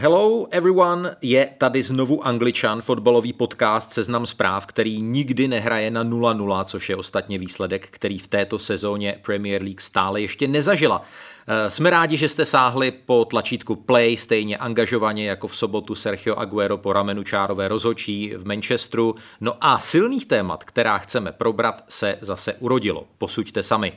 Hello everyone, je tady znovu Angličan, fotbalový podcast Seznam zpráv, který nikdy nehraje na 0-0, což je ostatně výsledek, který v této sezóně Premier League stále ještě nezažila. Eh, jsme rádi, že jste sáhli po tlačítku play stejně angažovaně jako v sobotu Sergio Aguero po ramenu čárové rozhočí v Manchesteru. No a silných témat, která chceme probrat, se zase urodilo. Posuďte sami.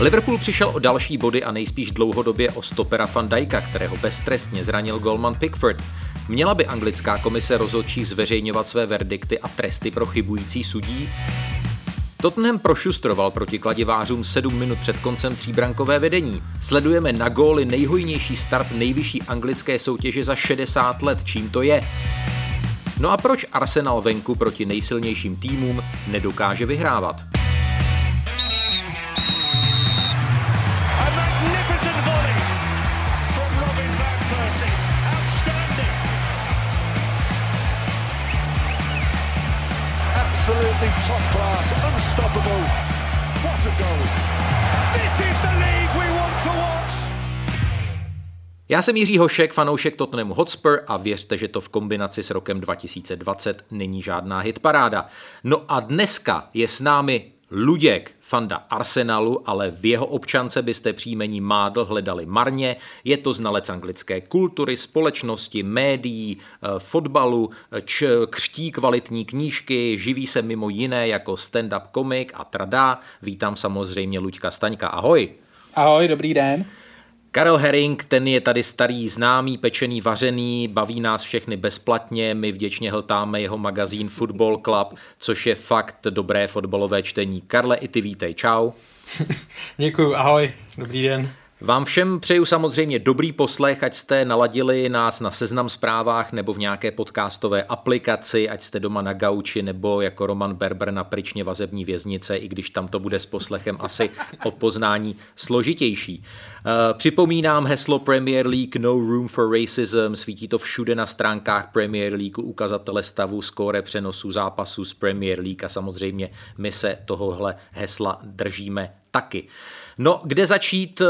Liverpool přišel o další body a nejspíš dlouhodobě o stopera Van Dijka, kterého beztrestně zranil Goldman Pickford. Měla by anglická komise rozhodčích zveřejňovat své verdikty a tresty pro chybující sudí? Tottenham prošustroval proti kladivářům 7 minut před koncem tříbrankové vedení. Sledujeme na góly nejhojnější start nejvyšší anglické soutěže za 60 let. Čím to je? No a proč Arsenal venku proti nejsilnějším týmům nedokáže vyhrávat? Absolutely top class, unstoppable. What a goal. This is the league we want to watch. Já jsem Jiří Hošek, fanoušek Tottenhamu Hotspur a věřte, že to v kombinaci s rokem 2020 není žádná hitparáda. No a dneska je s námi Luděk, fanda Arsenalu, ale v jeho občance byste příjmení Mádl hledali marně. Je to znalec anglické kultury, společnosti, médií, eh, fotbalu, č- křtí kvalitní knížky, živí se mimo jiné jako stand-up komik a trada. Vítám samozřejmě Luďka Staňka. Ahoj. Ahoj, dobrý den. Karel Herring, ten je tady starý známý, pečený, vařený, baví nás všechny bezplatně, my vděčně hltáme jeho magazín Football Club, což je fakt dobré fotbalové čtení. Karle, i ty vítej, čau. Děkuji, ahoj, dobrý den. Vám všem přeju samozřejmě dobrý poslech, ať jste naladili nás na seznam zprávách nebo v nějaké podcastové aplikaci, ať jste doma na gauči nebo jako Roman Berber na pryčně vazební věznice, i když tam to bude s poslechem asi o poznání složitější. Eh, připomínám heslo Premier League No Room for Racism, svítí to všude na stránkách Premier League, ukazatele stavu, skóre přenosu zápasů z Premier League a samozřejmě my se tohohle hesla držíme taky. No, kde začít?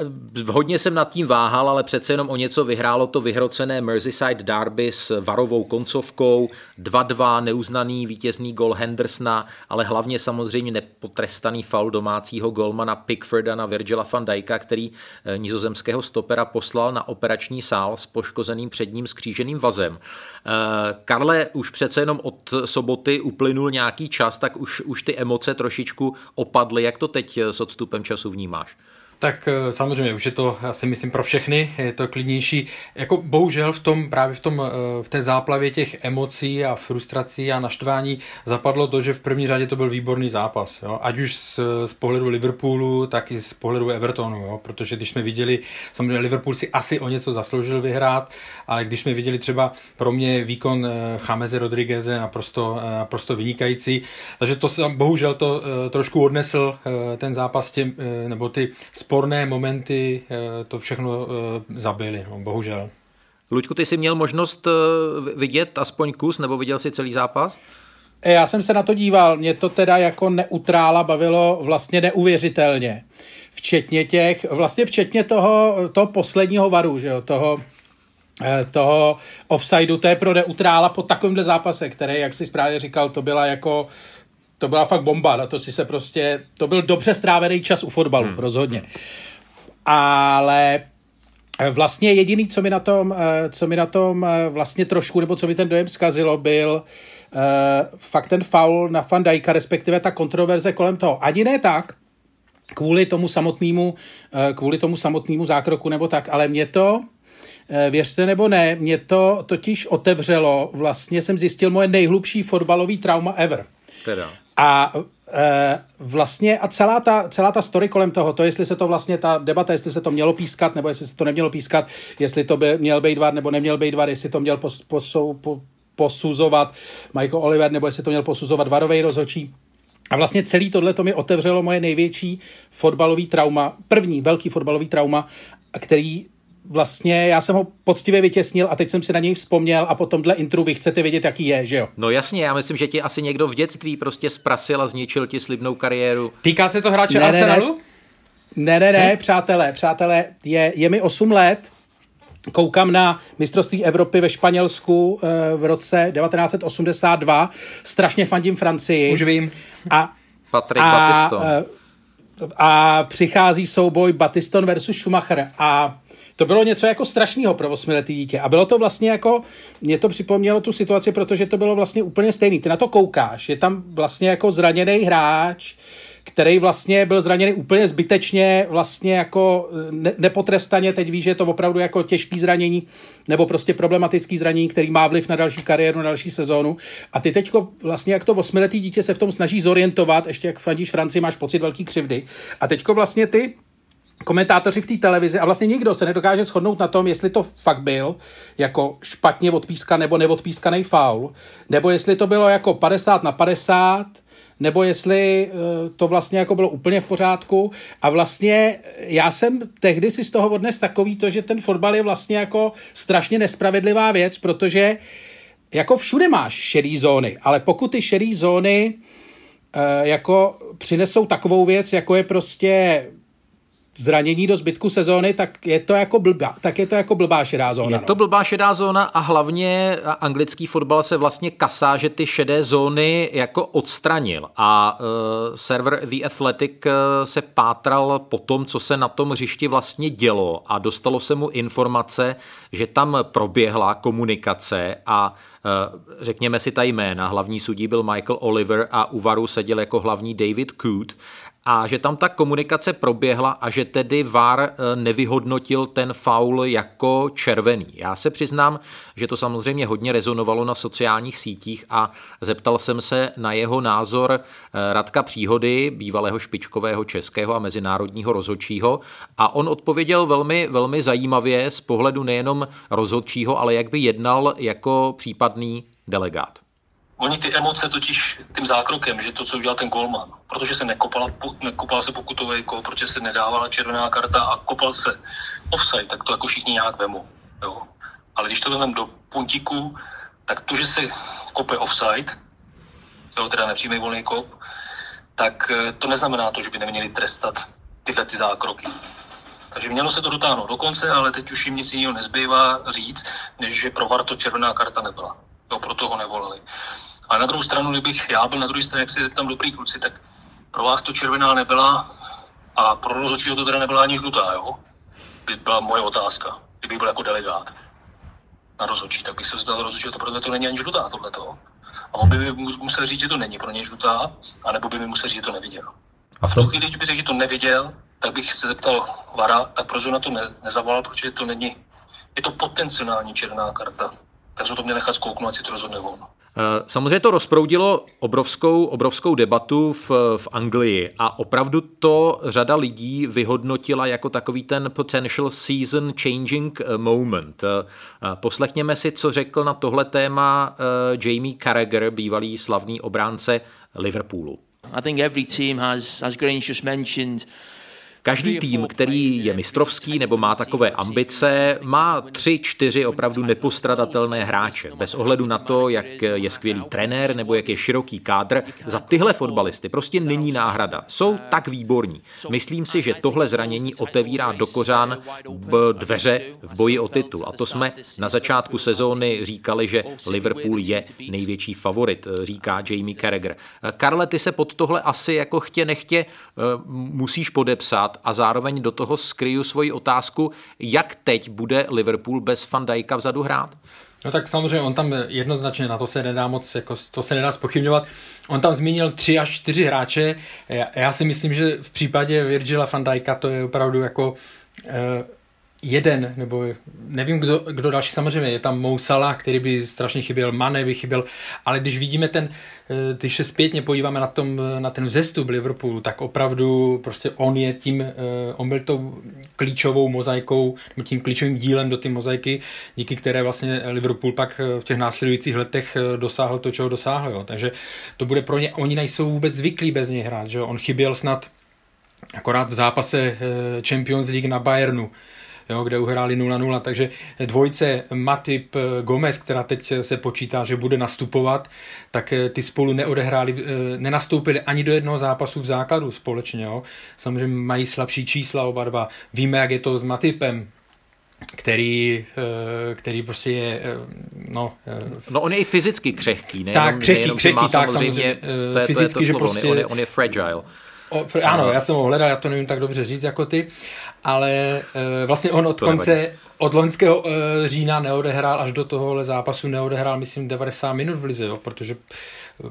Eh, hodně jsem nad tím váhal, ale přece jenom o něco vyhrálo to vyhrocené Merseyside Derby s varovou koncovkou, 2-2, neuznaný vítězný gol Hendersona, ale hlavně samozřejmě nepotrestaný faul domácího golmana Pickforda na Virgila van Dijka, který eh, nizozemského stopera poslal na operační sál s poškozeným předním skříženým vazem. Eh, Karle, už přece jenom od soboty uplynul nějaký čas, tak už, už ty emoce trošičku opadly. Jak to teď s odstupem času vnímáš? Tak eh, samozřejmě, už je to asi myslím pro všechny, je to klidnější. Jako bohužel v tom, právě v, tom, eh, v té záplavě těch emocí a frustrací a naštvání zapadlo to, že v první řadě to byl výborný zápas. Jo? Ať už z, z pohledu Liverpoolu, tak i z pohledu Evertonu. Jo? Protože když jsme viděli, samozřejmě Liverpool si asi o něco zasloužil vyhrát, ale když jsme viděli třeba pro mě výkon eh, Chameze Rodrigueze naprosto, naprosto vynikající, takže to bohužel to trošku odnesl ten zápas těm, nebo ty sporné momenty eh, to všechno eh, zabili, no, bohužel. Luďku, ty jsi měl možnost eh, vidět aspoň kus, nebo viděl jsi celý zápas? Já jsem se na to díval, mě to teda jako neutrála bavilo vlastně neuvěřitelně. Včetně těch, vlastně včetně toho, toho posledního varu, že jo, toho, toho offsideu, to je pro neutrála po takovémhle zápase, který, jak jsi správně říkal, to byla jako to byla fakt bomba, na to si se prostě, to byl dobře strávený čas u fotbalu, hmm. rozhodně. Ale eh, vlastně jediný, co mi na tom, eh, co mi na tom eh, vlastně trošku, nebo co mi ten dojem zkazilo, byl fakt ten foul na Van Dijka, respektive ta kontroverze kolem toho. Ani ne tak, kvůli tomu samotnému, kvůli tomu samotnému zákroku nebo tak, ale mě to, věřte nebo ne, mě to totiž otevřelo, vlastně jsem zjistil moje nejhlubší fotbalový trauma ever. Teda. A e, vlastně a celá ta, celá ta story kolem toho, to jestli se to vlastně ta debata, jestli se to mělo pískat, nebo jestli se to nemělo pískat, jestli to by měl být var, nebo neměl být var, jestli to měl pos, posou, po, posuzovat Michael Oliver, nebo jestli to měl posuzovat varovej rozhočí. A vlastně celý tohle to mi otevřelo moje největší fotbalový trauma, první velký fotbalový trauma, který vlastně já jsem ho poctivě vytěsnil a teď jsem si na něj vzpomněl a potom dle intru vy chcete vědět, jaký je, že jo? No jasně, já myslím, že ti asi někdo v dětství prostě zprasil a zničil ti slibnou kariéru. Týká se to hrače ne, Arsenalu? Ne, Ne, ne, ne, přátelé, přátelé, je, je mi 8 let, koukám na mistrovství Evropy ve Španělsku v roce 1982, strašně fandím Francii. Už vím. A, Patrik a, a přichází souboj Batiston versus Schumacher a to bylo něco jako strašného pro osmiletý dítě. A bylo to vlastně jako, mě to připomnělo tu situaci, protože to bylo vlastně úplně stejný. Ty na to koukáš, je tam vlastně jako zraněný hráč, který vlastně byl zraněný úplně zbytečně, vlastně jako ne- nepotrestaně, teď víš, že je to opravdu jako těžký zranění, nebo prostě problematický zranění, který má vliv na další kariéru, na další sezónu. A ty teďko vlastně, jak to osmiletý dítě se v tom snaží zorientovat, ještě jak fandíš Francii, máš pocit velký křivdy. A teďko vlastně ty komentátoři v té televizi a vlastně nikdo se nedokáže shodnout na tom, jestli to fakt byl jako špatně odpískaný nebo neodpískaný faul, nebo jestli to bylo jako 50 na 50, nebo jestli eh, to vlastně jako bylo úplně v pořádku. A vlastně já jsem tehdy si z toho odnes takový to, že ten fotbal je vlastně jako strašně nespravedlivá věc, protože jako všude máš šedý zóny, ale pokud ty šedý zóny eh, jako přinesou takovou věc, jako je prostě zranění do zbytku sezóny, tak je to jako blbá, tak je to jako blbá šedá zóna. Je to no. blbá šedá zóna a hlavně anglický fotbal se vlastně kasá, že ty šedé zóny jako odstranil a uh, server The Athletic uh, se pátral po tom, co se na tom hřišti vlastně dělo a dostalo se mu informace, že tam proběhla komunikace a uh, řekněme si ta jména, hlavní sudí byl Michael Oliver a u varu seděl jako hlavní David Coote a že tam ta komunikace proběhla a že tedy VAR eh, nevyhodnotil ten faul jako červený. Já se přiznám, že to samozřejmě hodně rezonovalo na sociálních sítích a zeptal jsem se na jeho názor eh, Radka Příhody, bývalého špičkového českého a mezinárodního rozhodčího a on odpověděl velmi, velmi zajímavě z pohledu nejenom rozhodčího, ale jak by jednal jako případný delegát. Oni ty emoce totiž tím zákrokem, že to, co udělal ten golman, protože se nekopala, nekopala se pokutový kol, protože se nedávala červená karta a kopal se offside, tak to jako všichni nějak vemu. Jo. Ale když to vezmeme do puntíku, tak to, že se kope offside, jo, teda nepřímý volný kop, tak eh, to neznamená to, že by neměli trestat tyhle ty zákroky. Takže mělo se to dotáhnout do konce, ale teď už jim nic jiného nezbývá říct, než že pro VAR to červená karta nebyla. Jo, proto ho nevolili. A na druhou stranu, kdybych já byl na druhé straně, jak si tam dobrý kluci, tak pro vás to červená nebyla a pro rozhodčího to teda nebyla ani žlutá, jo? By byla moje otázka, kdyby byl jako delegát na rozhodčí, tak bych se zeptal rozhodčího, to pro to není ani žlutá tohleto. A on by mi musel říct, že to není pro něj žlutá, anebo by mi musel říct, že to neviděl. A v tu chvíli, když by řekl, že to neviděl, tak bych se zeptal Vara, tak proč na to ne, nezavolal, protože to není, je to potenciální černá karta. Takže to mě nechat zkouknout, ať si to rozhodne on. Eh, samozřejmě to rozproudilo obrovskou, obrovskou debatu v, v Anglii a opravdu to řada lidí vyhodnotila jako takový ten potential season changing eh, moment. Eh, poslechněme si, co řekl na tohle téma Jamie Carragher, bývalý slavný obránce Liverpoolu. I think every team has, as Grange just mentioned, Každý tým, který je mistrovský nebo má takové ambice, má tři, čtyři opravdu nepostradatelné hráče. Bez ohledu na to, jak je skvělý trenér nebo jak je široký kádr, za tyhle fotbalisty prostě není náhrada. Jsou tak výborní. Myslím si, že tohle zranění otevírá do kořán dveře v boji o titul. A to jsme na začátku sezóny říkali, že Liverpool je největší favorit, říká Jamie Carragher. Karle, ty se pod tohle asi jako chtě nechtě eh, musíš podepsat a zároveň do toho skryju svoji otázku, jak teď bude Liverpool bez Van Dijka vzadu hrát? No tak samozřejmě on tam jednoznačně na to se nedá moc, jako to se nedá spochybňovat. On tam zmínil tři až čtyři hráče. Já, já si myslím, že v případě Virgila van Dijka to je opravdu jako eh, jeden, nebo nevím, kdo, kdo další, samozřejmě je tam Mousala, který by strašně chyběl, Mane by chyběl, ale když vidíme ten, eh, když se zpětně podíváme na, tom, na ten vzestup Liverpoolu, tak opravdu prostě on je tím, eh, on byl tou klíčovou mozaikou, nebo tím klíčovým dílem do té mozaiky, díky které vlastně Liverpool pak eh, v těch následujících letech dosáhl to, čeho dosáhl, jo. takže to bude pro ně, oni nejsou vůbec zvyklí bez něj hrát, že on chyběl snad akorát v zápase Champions League na Bayernu, jo, kde uhráli 0-0, takže dvojce Matip Gomez, která teď se počítá, že bude nastupovat, tak ty spolu neodehráli, nenastoupili ani do jednoho zápasu v základu společně. Jo. Samozřejmě mají slabší čísla oba dva. Víme, jak je to s Matipem, který, eh, který prostě je, eh, no... Eh, no on je i fyzicky křehký, ne? Tak, křehký, křehký, tak samozřejmě, to je, fyzicky, to je to že prostě... On je, on je fragile. O, ano, já jsem ho hledal, já to nevím tak dobře říct jako ty, ale e, vlastně on od to konce, nevadí. od loňského e, října neodehrál až do tohohle zápasu neodehrál, myslím, 90 minut v lize, jo, protože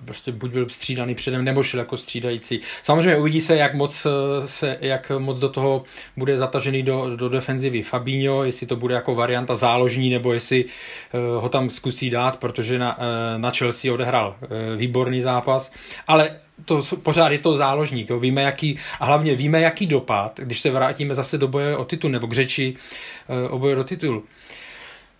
prostě buď byl střídaný předem, nebo šel jako střídající. Samozřejmě uvidí se, jak moc, eh, se, jak moc do toho bude zatažený do, do defenzivy Fabinho, jestli to bude jako varianta záložní, nebo jestli uh, ho tam zkusí dát, protože na, uh, na Chelsea odehrál výborný zápas. Ale to pořád je to záložník. Jo. Víme, jaký, a hlavně víme, jaký dopad, když se vrátíme zase do boje o titul, nebo k řeči o boje o titul.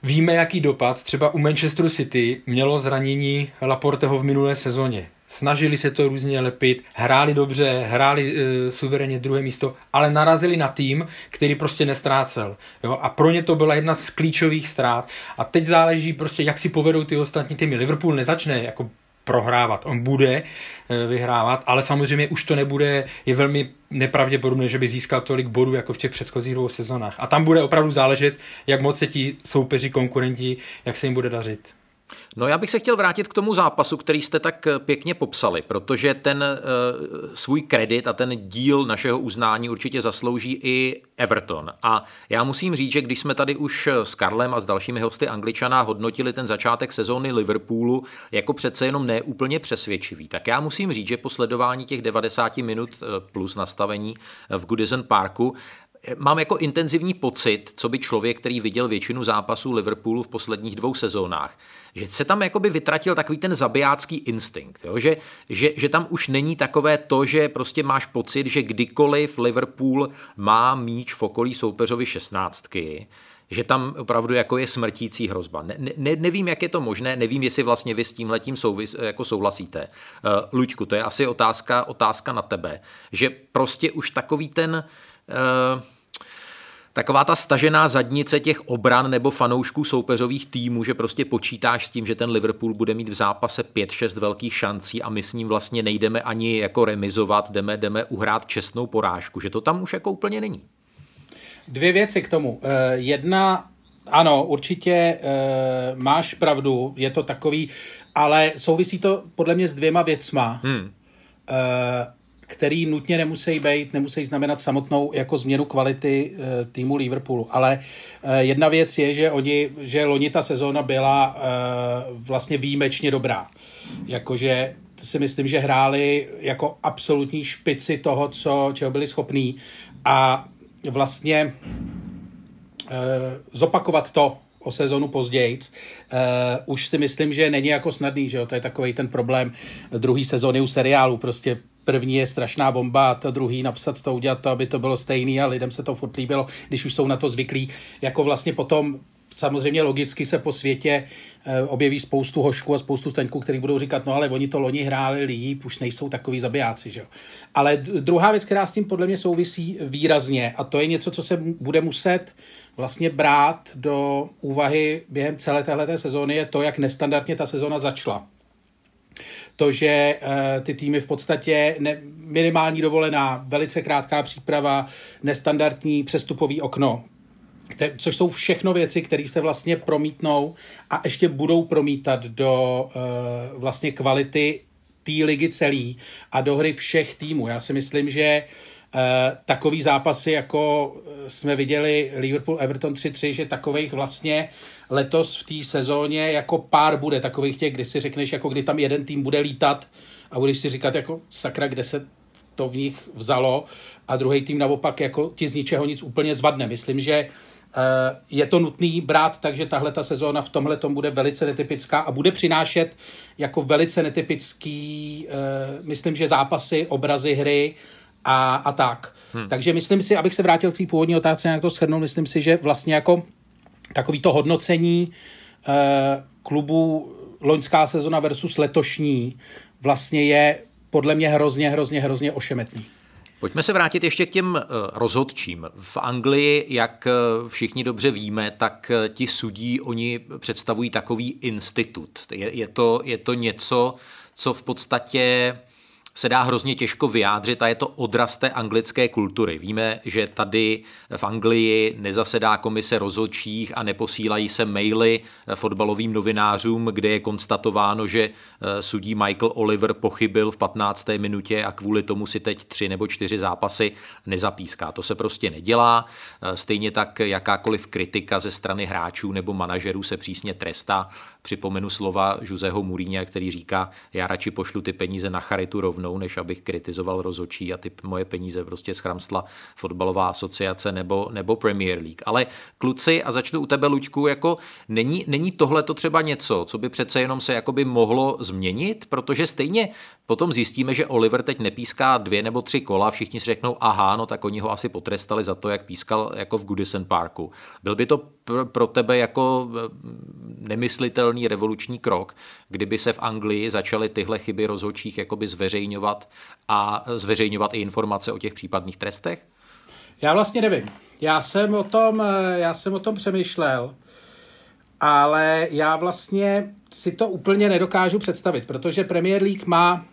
Víme, jaký dopad třeba u Manchesteru City mělo zranění Laporteho v minulé sezóně. Snažili se to různě lepit, hráli dobře, hráli e, suverénně druhé místo, ale narazili na tým, který prostě nestrácel. Jo? A pro ně to byla jedna z klíčových ztrát. A teď záleží prostě, jak si povedou ty ostatní týmy. Liverpool nezačne jako prohrávat. On bude eh, vyhrávat, ale samozřejmě už to nebude, je velmi nepravděpodobné, že by získal tolik bodů jako v těch předchozích dvou sezónách. A tam bude opravdu záležet, jak moc se ti soupeři, konkurenti, jak se jim bude dařit. No já bych se chtěl vrátit k tomu zápasu, který jste tak eh, pěkně popsali, protože ten uh, svůj kredit a ten díl našeho uznání určitě zaslouží i Everton. A já musím říct, že když jsme tady už s Karlem a s dalšími hosty Angličana hodnotili ten začátek sezóny Liverpoolu jako přece jenom neúplně přesvědčivý, tak já musím říct, že po sledování těch 90 minut plus nastavení v Goodison Parku mám jako intenzivní pocit, co by člověk, který viděl většinu zápasů Liverpoolu v posledních dvou sezónách, že se tam jakoby vytratil takový ten zabijácký instinkt, jo? Že, že, že tam už není takové to, že prostě máš pocit, že kdykoliv Liverpool má míč v okolí soupeřovi šestnáctky, že tam opravdu jako je smrtící hrozba. Ne, ne, nevím, jak je to možné, nevím, jestli vlastně vy s tímhletím souvis, jako souhlasíte. Uh, Luďku, to je asi otázka, otázka na tebe, že prostě už takový ten uh, taková ta stažená zadnice těch obran nebo fanoušků soupeřových týmů, že prostě počítáš s tím, že ten Liverpool bude mít v zápase 5-6 velkých šancí a my s ním vlastně nejdeme ani jako remizovat, jdeme, jdeme uhrát čestnou porážku, že to tam už jako úplně není. Dvě věci k tomu. Uh, jedna, ano, určitě uh, máš pravdu, je to takový, ale souvisí to podle mě s dvěma věcma. Hmm. Který nutně nemusí být, nemusí znamenat samotnou jako změnu kvality e, týmu Liverpoolu. Ale e, jedna věc je, že oni, že loni ta sezóna byla e, vlastně výjimečně dobrá. Jakože si myslím, že hráli jako absolutní špici toho, co, čeho byli schopní a vlastně zopakovat to o sezonu později. Uh, už si myslím, že není jako snadný, že jo? to je takový ten problém druhý sezóny u seriálu, prostě první je strašná bomba a ta druhý napsat to, udělat to, aby to bylo stejný a lidem se to furt líbilo, když už jsou na to zvyklí. Jako vlastně potom samozřejmě logicky se po světě e, objeví spoustu hošků a spoustu staňků, který budou říkat, no ale oni to loni hráli líp, už nejsou takový zabijáci. Že jo? Ale druhá věc, která s tím podle mě souvisí výrazně, a to je něco, co se bude muset vlastně brát do úvahy během celé téhle sezóny, je to, jak nestandardně ta sezóna začala to, že uh, ty týmy v podstatě ne, minimální dovolená, velice krátká příprava, nestandardní přestupový okno, což jsou všechno věci, které se vlastně promítnou a ještě budou promítat do uh, vlastně kvality té ligy celý a do hry všech týmů. Já si myslím, že uh, Eh, takový zápasy, jako eh, jsme viděli Liverpool Everton 3-3, že takových vlastně letos v té sezóně jako pár bude, takových těch, kdy si řekneš, jako kdy tam jeden tým bude lítat a budeš si říkat jako sakra, kde se to v nich vzalo a druhý tým naopak jako ti z ničeho nic úplně zvadne. Myslím, že eh, je to nutný brát, takže tahle ta sezóna v tomhle tom bude velice netypická a bude přinášet jako velice netypický, myslím, že zápasy, obrazy hry, a, a tak. Hmm. Takže myslím si, abych se vrátil k té původní otázce, jak to shrnul, myslím si, že vlastně jako takový to hodnocení eh, klubu loňská sezona versus letošní vlastně je podle mě hrozně, hrozně, hrozně ošemetný. Pojďme se vrátit ještě k těm rozhodčím. V Anglii, jak všichni dobře víme, tak ti sudí, oni představují takový institut. Je, je, to, je to něco, co v podstatě se dá hrozně těžko vyjádřit a je to odraz té anglické kultury. Víme, že tady v Anglii nezasedá komise rozhodčích a neposílají se maily fotbalovým novinářům, kde je konstatováno, že eh, sudí Michael Oliver pochybil v 15. minutě a kvůli tomu si teď tři nebo čtyři zápasy nezapíská. To se prostě nedělá. Eh, stejně tak jakákoliv kritika ze strany hráčů nebo manažerů se přísně trestá. Připomenu slova Joseho Muríně, který říká, já radši pošlu ty peníze na charitu rovnou, než abych kritizoval rozočí a ty moje peníze prostě schramstla fotbalová asociace nebo, nebo Premier League. Ale kluci, a začnu u tebe, Luďku, jako není, není tohle to třeba něco, co by přece jenom se jakoby mohlo změnit, protože stejně potom zjistíme, že Oliver teď nepíská dvě nebo tři kola, všichni si řeknou, aha, no tak oni ho asi potrestali za to, jak pískal jako v Goodison Parku. Byl by to pro tebe jako eh, nemyslitelný revoluční krok, kdyby se v Anglii začaly tyhle chyby rozhodčích jakoby zveřejňovat a zveřejňovat i informace o těch případných trestech? Já vlastně nevím. Já jsem o tom, eh, já jsem o tom přemýšlel, ale já vlastně si to úplně nedokážu představit, protože Premier League má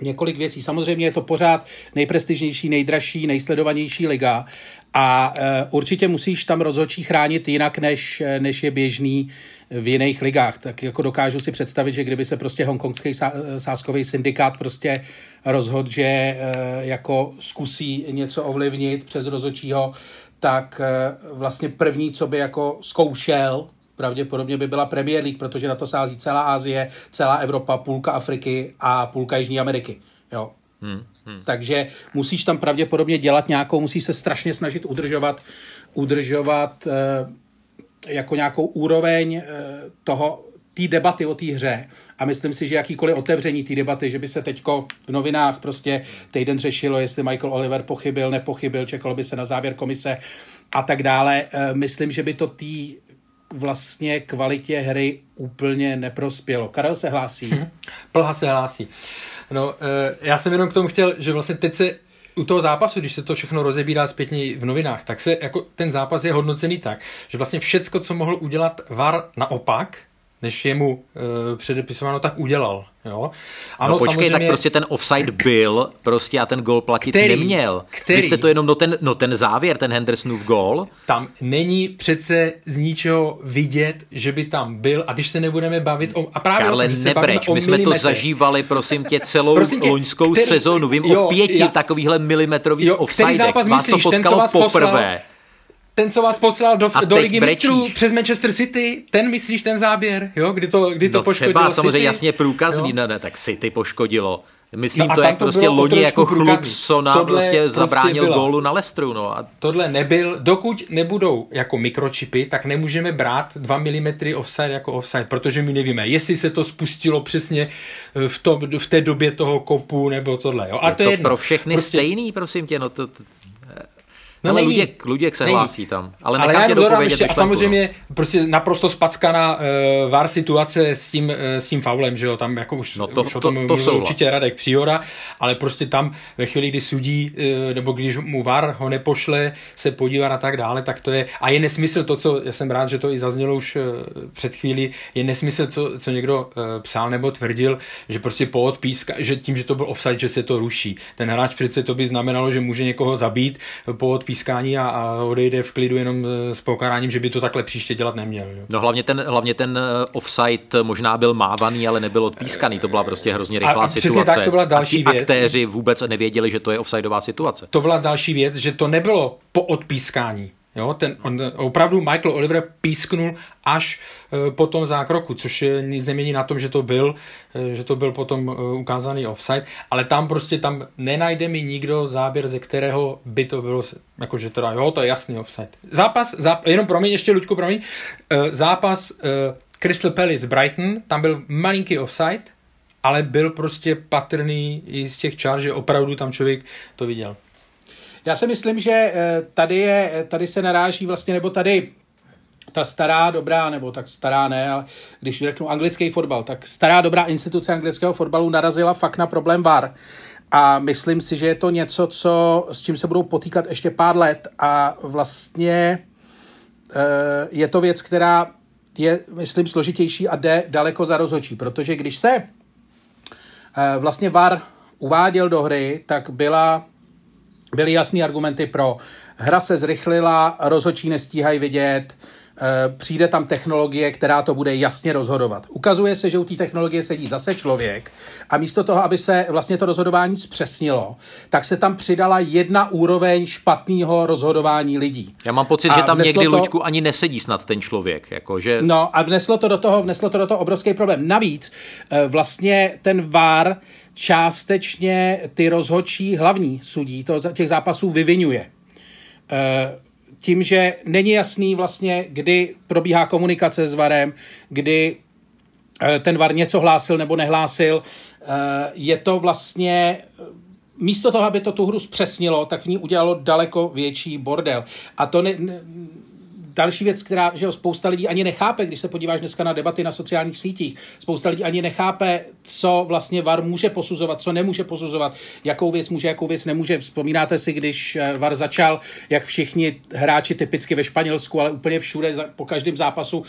několik věcí. Samozřejmě je to pořád nejprestižnější, nejdražší, nejsledovanější liga a e, určitě musíš tam rozhodčí chránit jinak, než, než je běžný v jiných ligách. Tak jako dokážu si představit, že kdyby se prostě hongkongský sáskový syndikát prostě rozhodl, že e, jako zkusí něco ovlivnit přes rozhodčího, tak e, vlastně první, co by jako zkoušel, pravděpodobně by byla Premier League, protože na to sází celá Asie, celá Evropa, půlka Afriky a půlka Jižní Ameriky. Jo. Hmm, hmm. Takže musíš tam pravděpodobně dělat nějakou, musíš se strašně snažit udržovat, udržovat eh, jako nějakou úroveň eh, toho, té debaty o té hře. A myslím si, že jakýkoliv otevření té debaty, že by se teďko v novinách prostě týden řešilo, jestli Michael Oliver pochybil, nepochybil, čekalo by se na závěr komise a tak dále. Eh, myslím, že by to té vlastně kvalitě hry úplně neprospělo. Karel se hlásí. Mhm. Plha se hlásí. No, eh, já jsem jenom k tomu chtěl, že vlastně teď se u toho zápasu, když se to všechno rozebírá zpětně v novinách, tak se jako ten zápas je hodnocený tak, že vlastně všecko, co mohl udělat VAR naopak, než je mu e, předepisováno, tak udělal. Jo? Ano, no počkej, samozřejmě... tak prostě ten offside byl prostě a ten gol platit který, neměl. Který? Vy jste to jenom, no ten, no ten závěr, ten Hendersonův gol. Tam není přece z ničeho vidět, že by tam byl a když se nebudeme bavit o... A právě Karle, o, nebreč, my jsme to zažívali, prosím tě, celou prosím tě, loňskou který, sezónu. Vím jo, o pěti já, takovýchhle milimetrových offsidech. Vás myslíš, to potkalo ten, poprvé. Poslal, ten, co vás poslal do, do Ligy mistrů přes Manchester City, ten myslíš ten záběr, jo? Kdy to, kdy to no poškodilo třeba, City? samozřejmě jasně průkazný, ne, ne, tak City poškodilo. Myslím no to, jak to prostě loni jako Chlubsona prostě, prostě zabránil prostě gólu na Lestru. No. A... Tohle nebyl, dokud nebudou jako mikročipy, tak nemůžeme brát 2 mm offside jako offside, protože my nevíme, jestli se to spustilo přesně v, tom, v té době toho kopu nebo tohle. Jo. A je to, to je pro všechny prostě... stejný, prosím tě, no to, to No ale Luděk, Luděk se není. hlásí tam. Ale, ale já tě dodám ještě, a samozřejmě no. prostě naprosto spackaná uh, VAR situace s tím, uh, s tím faulem, že jo, tam jako už, no to, už to, o tom to, to určitě Radek Přiora, ale prostě tam ve chvíli, kdy sudí, uh, nebo když mu VAR ho nepošle, se podívat a tak dále, tak to je, a je nesmysl to, co, já jsem rád, že to i zaznělo už uh, před chvíli, je nesmysl, co, co někdo uh, psal nebo tvrdil, že prostě po odpíska, že tím, že to byl offside, že se to ruší. Ten hráč přece to by znamenalo, že může někoho zabít po odpíska pískání a, a odejde v klidu jenom e, s pokáráním, že by to takhle příště dělat neměl. Jo. No hlavně ten, hlavně ten e, offside možná byl mávaný, ale nebyl odpískaný. To byla prostě hrozně rychlá a, a situace. Tak to byla další a věc. aktéři vůbec nevěděli, že to je offsideová situace. To byla další věc, že to nebylo po odpískání. Jo, ten, on, opravdu Michael Oliver písknul až e, po tom zákroku, což nic nemění na tom, že to byl, e, že to byl potom e, ukázaný offside, ale tam prostě tam nenajde mi nikdo záběr, ze kterého by to bylo, jakože teda, jo, to je jasný offside. Zápas, záp, jenom promiň, ještě Luďku, promiň, zápas Crystal Palace Brighton, tam byl malinký offside, ale byl prostě patrný i z těch čár, že opravdu tam člověk to viděl. Já si myslím, že eh, tady, je, tady se naráží vlastně, nebo tady ta stará dobrá, nebo tak stará ne, ale když řeknu anglický fotbal, tak stará dobrá instituce anglického fotbalu narazila fakt na problém VAR. a myslím si, že je to něco, co, s čím se budou potýkat ještě pár let a vlastně eh, je to věc, která je, myslím, složitější a jde daleko za rozhočí, protože když se eh, vlastně VAR uváděl do hry, tak byla, byly jasné argumenty pro hra se zrychlila, rozhočí nestíhají vidět, Eh, přijde tam technologie, která to bude jasně rozhodovat. Ukazuje se, že u té technologie sedí zase člověk a místo toho, aby se vlastně to rozhodování zpřesnilo, tak se tam přidala jedna úroveň špatného rozhodování lidí. Já mám pocit, a že tam někdy, to... Luďku, ani nesedí snad ten člověk. Jako, že... No a vneslo to do toho, vneslo to do toho obrovský problém. Navíc eh, vlastně ten VAR částečně ty rozhodčí hlavní sudí to, těch zápasů vyvinuje. Eh, tím, že není jasný vlastně, kdy probíhá komunikace s VARem, kdy eh, ten VAR něco hlásil nebo nehlásil. Eh, je to vlastně místo toho, aby to tu hru zpřesnilo, tak v ní udělalo daleko větší bordel. A to ne, ne, další věc, která že jo, spousta lidí ani nechápe, když se podíváš dneska na debaty na sociálních sítích, spousta lidí ani nechápe, co vlastně VAR může posuzovat, co nemůže posuzovat, jakou věc může, jakou věc nemůže. Vzpomínáte si, když eh, VAR začal, jak všichni hráči typicky ve Španělsku, ale úplně všude po každém zápasu,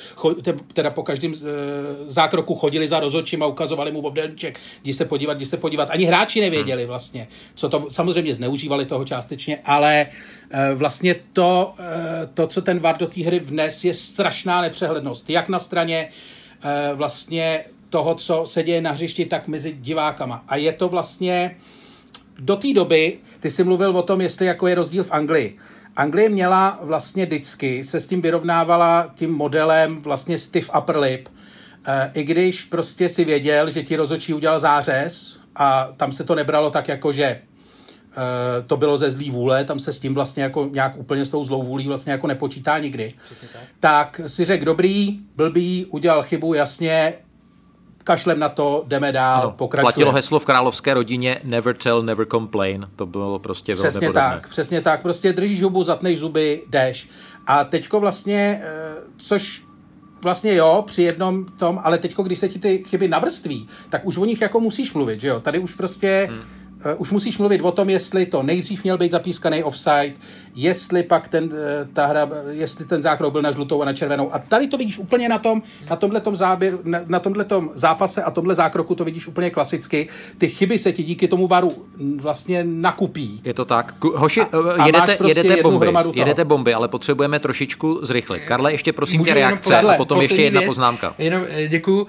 teda po každém eh, zákroku chodili za rozhodčím a ukazovali mu obdelníček, jdi se podívat, jdi se podívat. Ani hráči nevěděli hmm. vlastně, co to, samozřejmě zneužívali toho částečně, ale eh, vlastně to, to co ten VAR do té hry vnes je strašná nepřehlednost. Jak na straně e, vlastně toho, co se děje na hřišti, tak mezi divákama. A je to vlastně do té doby, ty jsi mluvil o tom, jestli jako je rozdíl v Anglii. Anglie měla vlastně vždycky, se s tím vyrovnávala tím modelem vlastně stiff upper lip, e, i když prostě si věděl, že ti rozočí udělal zářez a tam se to nebralo tak jako, že to bylo ze zlý vůle, tam se s tím vlastně jako nějak úplně s tou zlou vůlí vlastně jako nepočítá nikdy. tak. tak si řekl, dobrý, blbý, udělal chybu, jasně, kašlem na to, jdeme dál, ano, pokračujeme. Platilo heslo v královské rodině never tell, never complain. To bylo prostě Přesně velmi tak, přesně tak. Prostě držíš hubu, zatneš zuby, jdeš. A teďko vlastně, eh, což vlastně jo, při jednom tom, ale teďko, když se ti ty chyby navrství, tak už o nich jako musíš mluvit, že jo? Tady už prostě hmm už musíš mluvit o tom, jestli to nejdřív měl být zapískaný offside, jestli pak ten, uh, ta hra, jestli ten zákrok byl na žlutou a na červenou. A tady to vidíš úplně na tom, na tomhletom záběr, na, na tomhletom zápase a tomhle zákroku to vidíš úplně klasicky. Ty chyby se ti díky tomu varu vlastně nakupí. Je to tak. Hoši, a, a jedete, prostě jedete bomby, jedete bomby, ale potřebujeme trošičku zrychlit. Karle, ještě prosím tě reakce a potom ještě jedna věc, poznámka. Jenom eh, děkuju. Uh,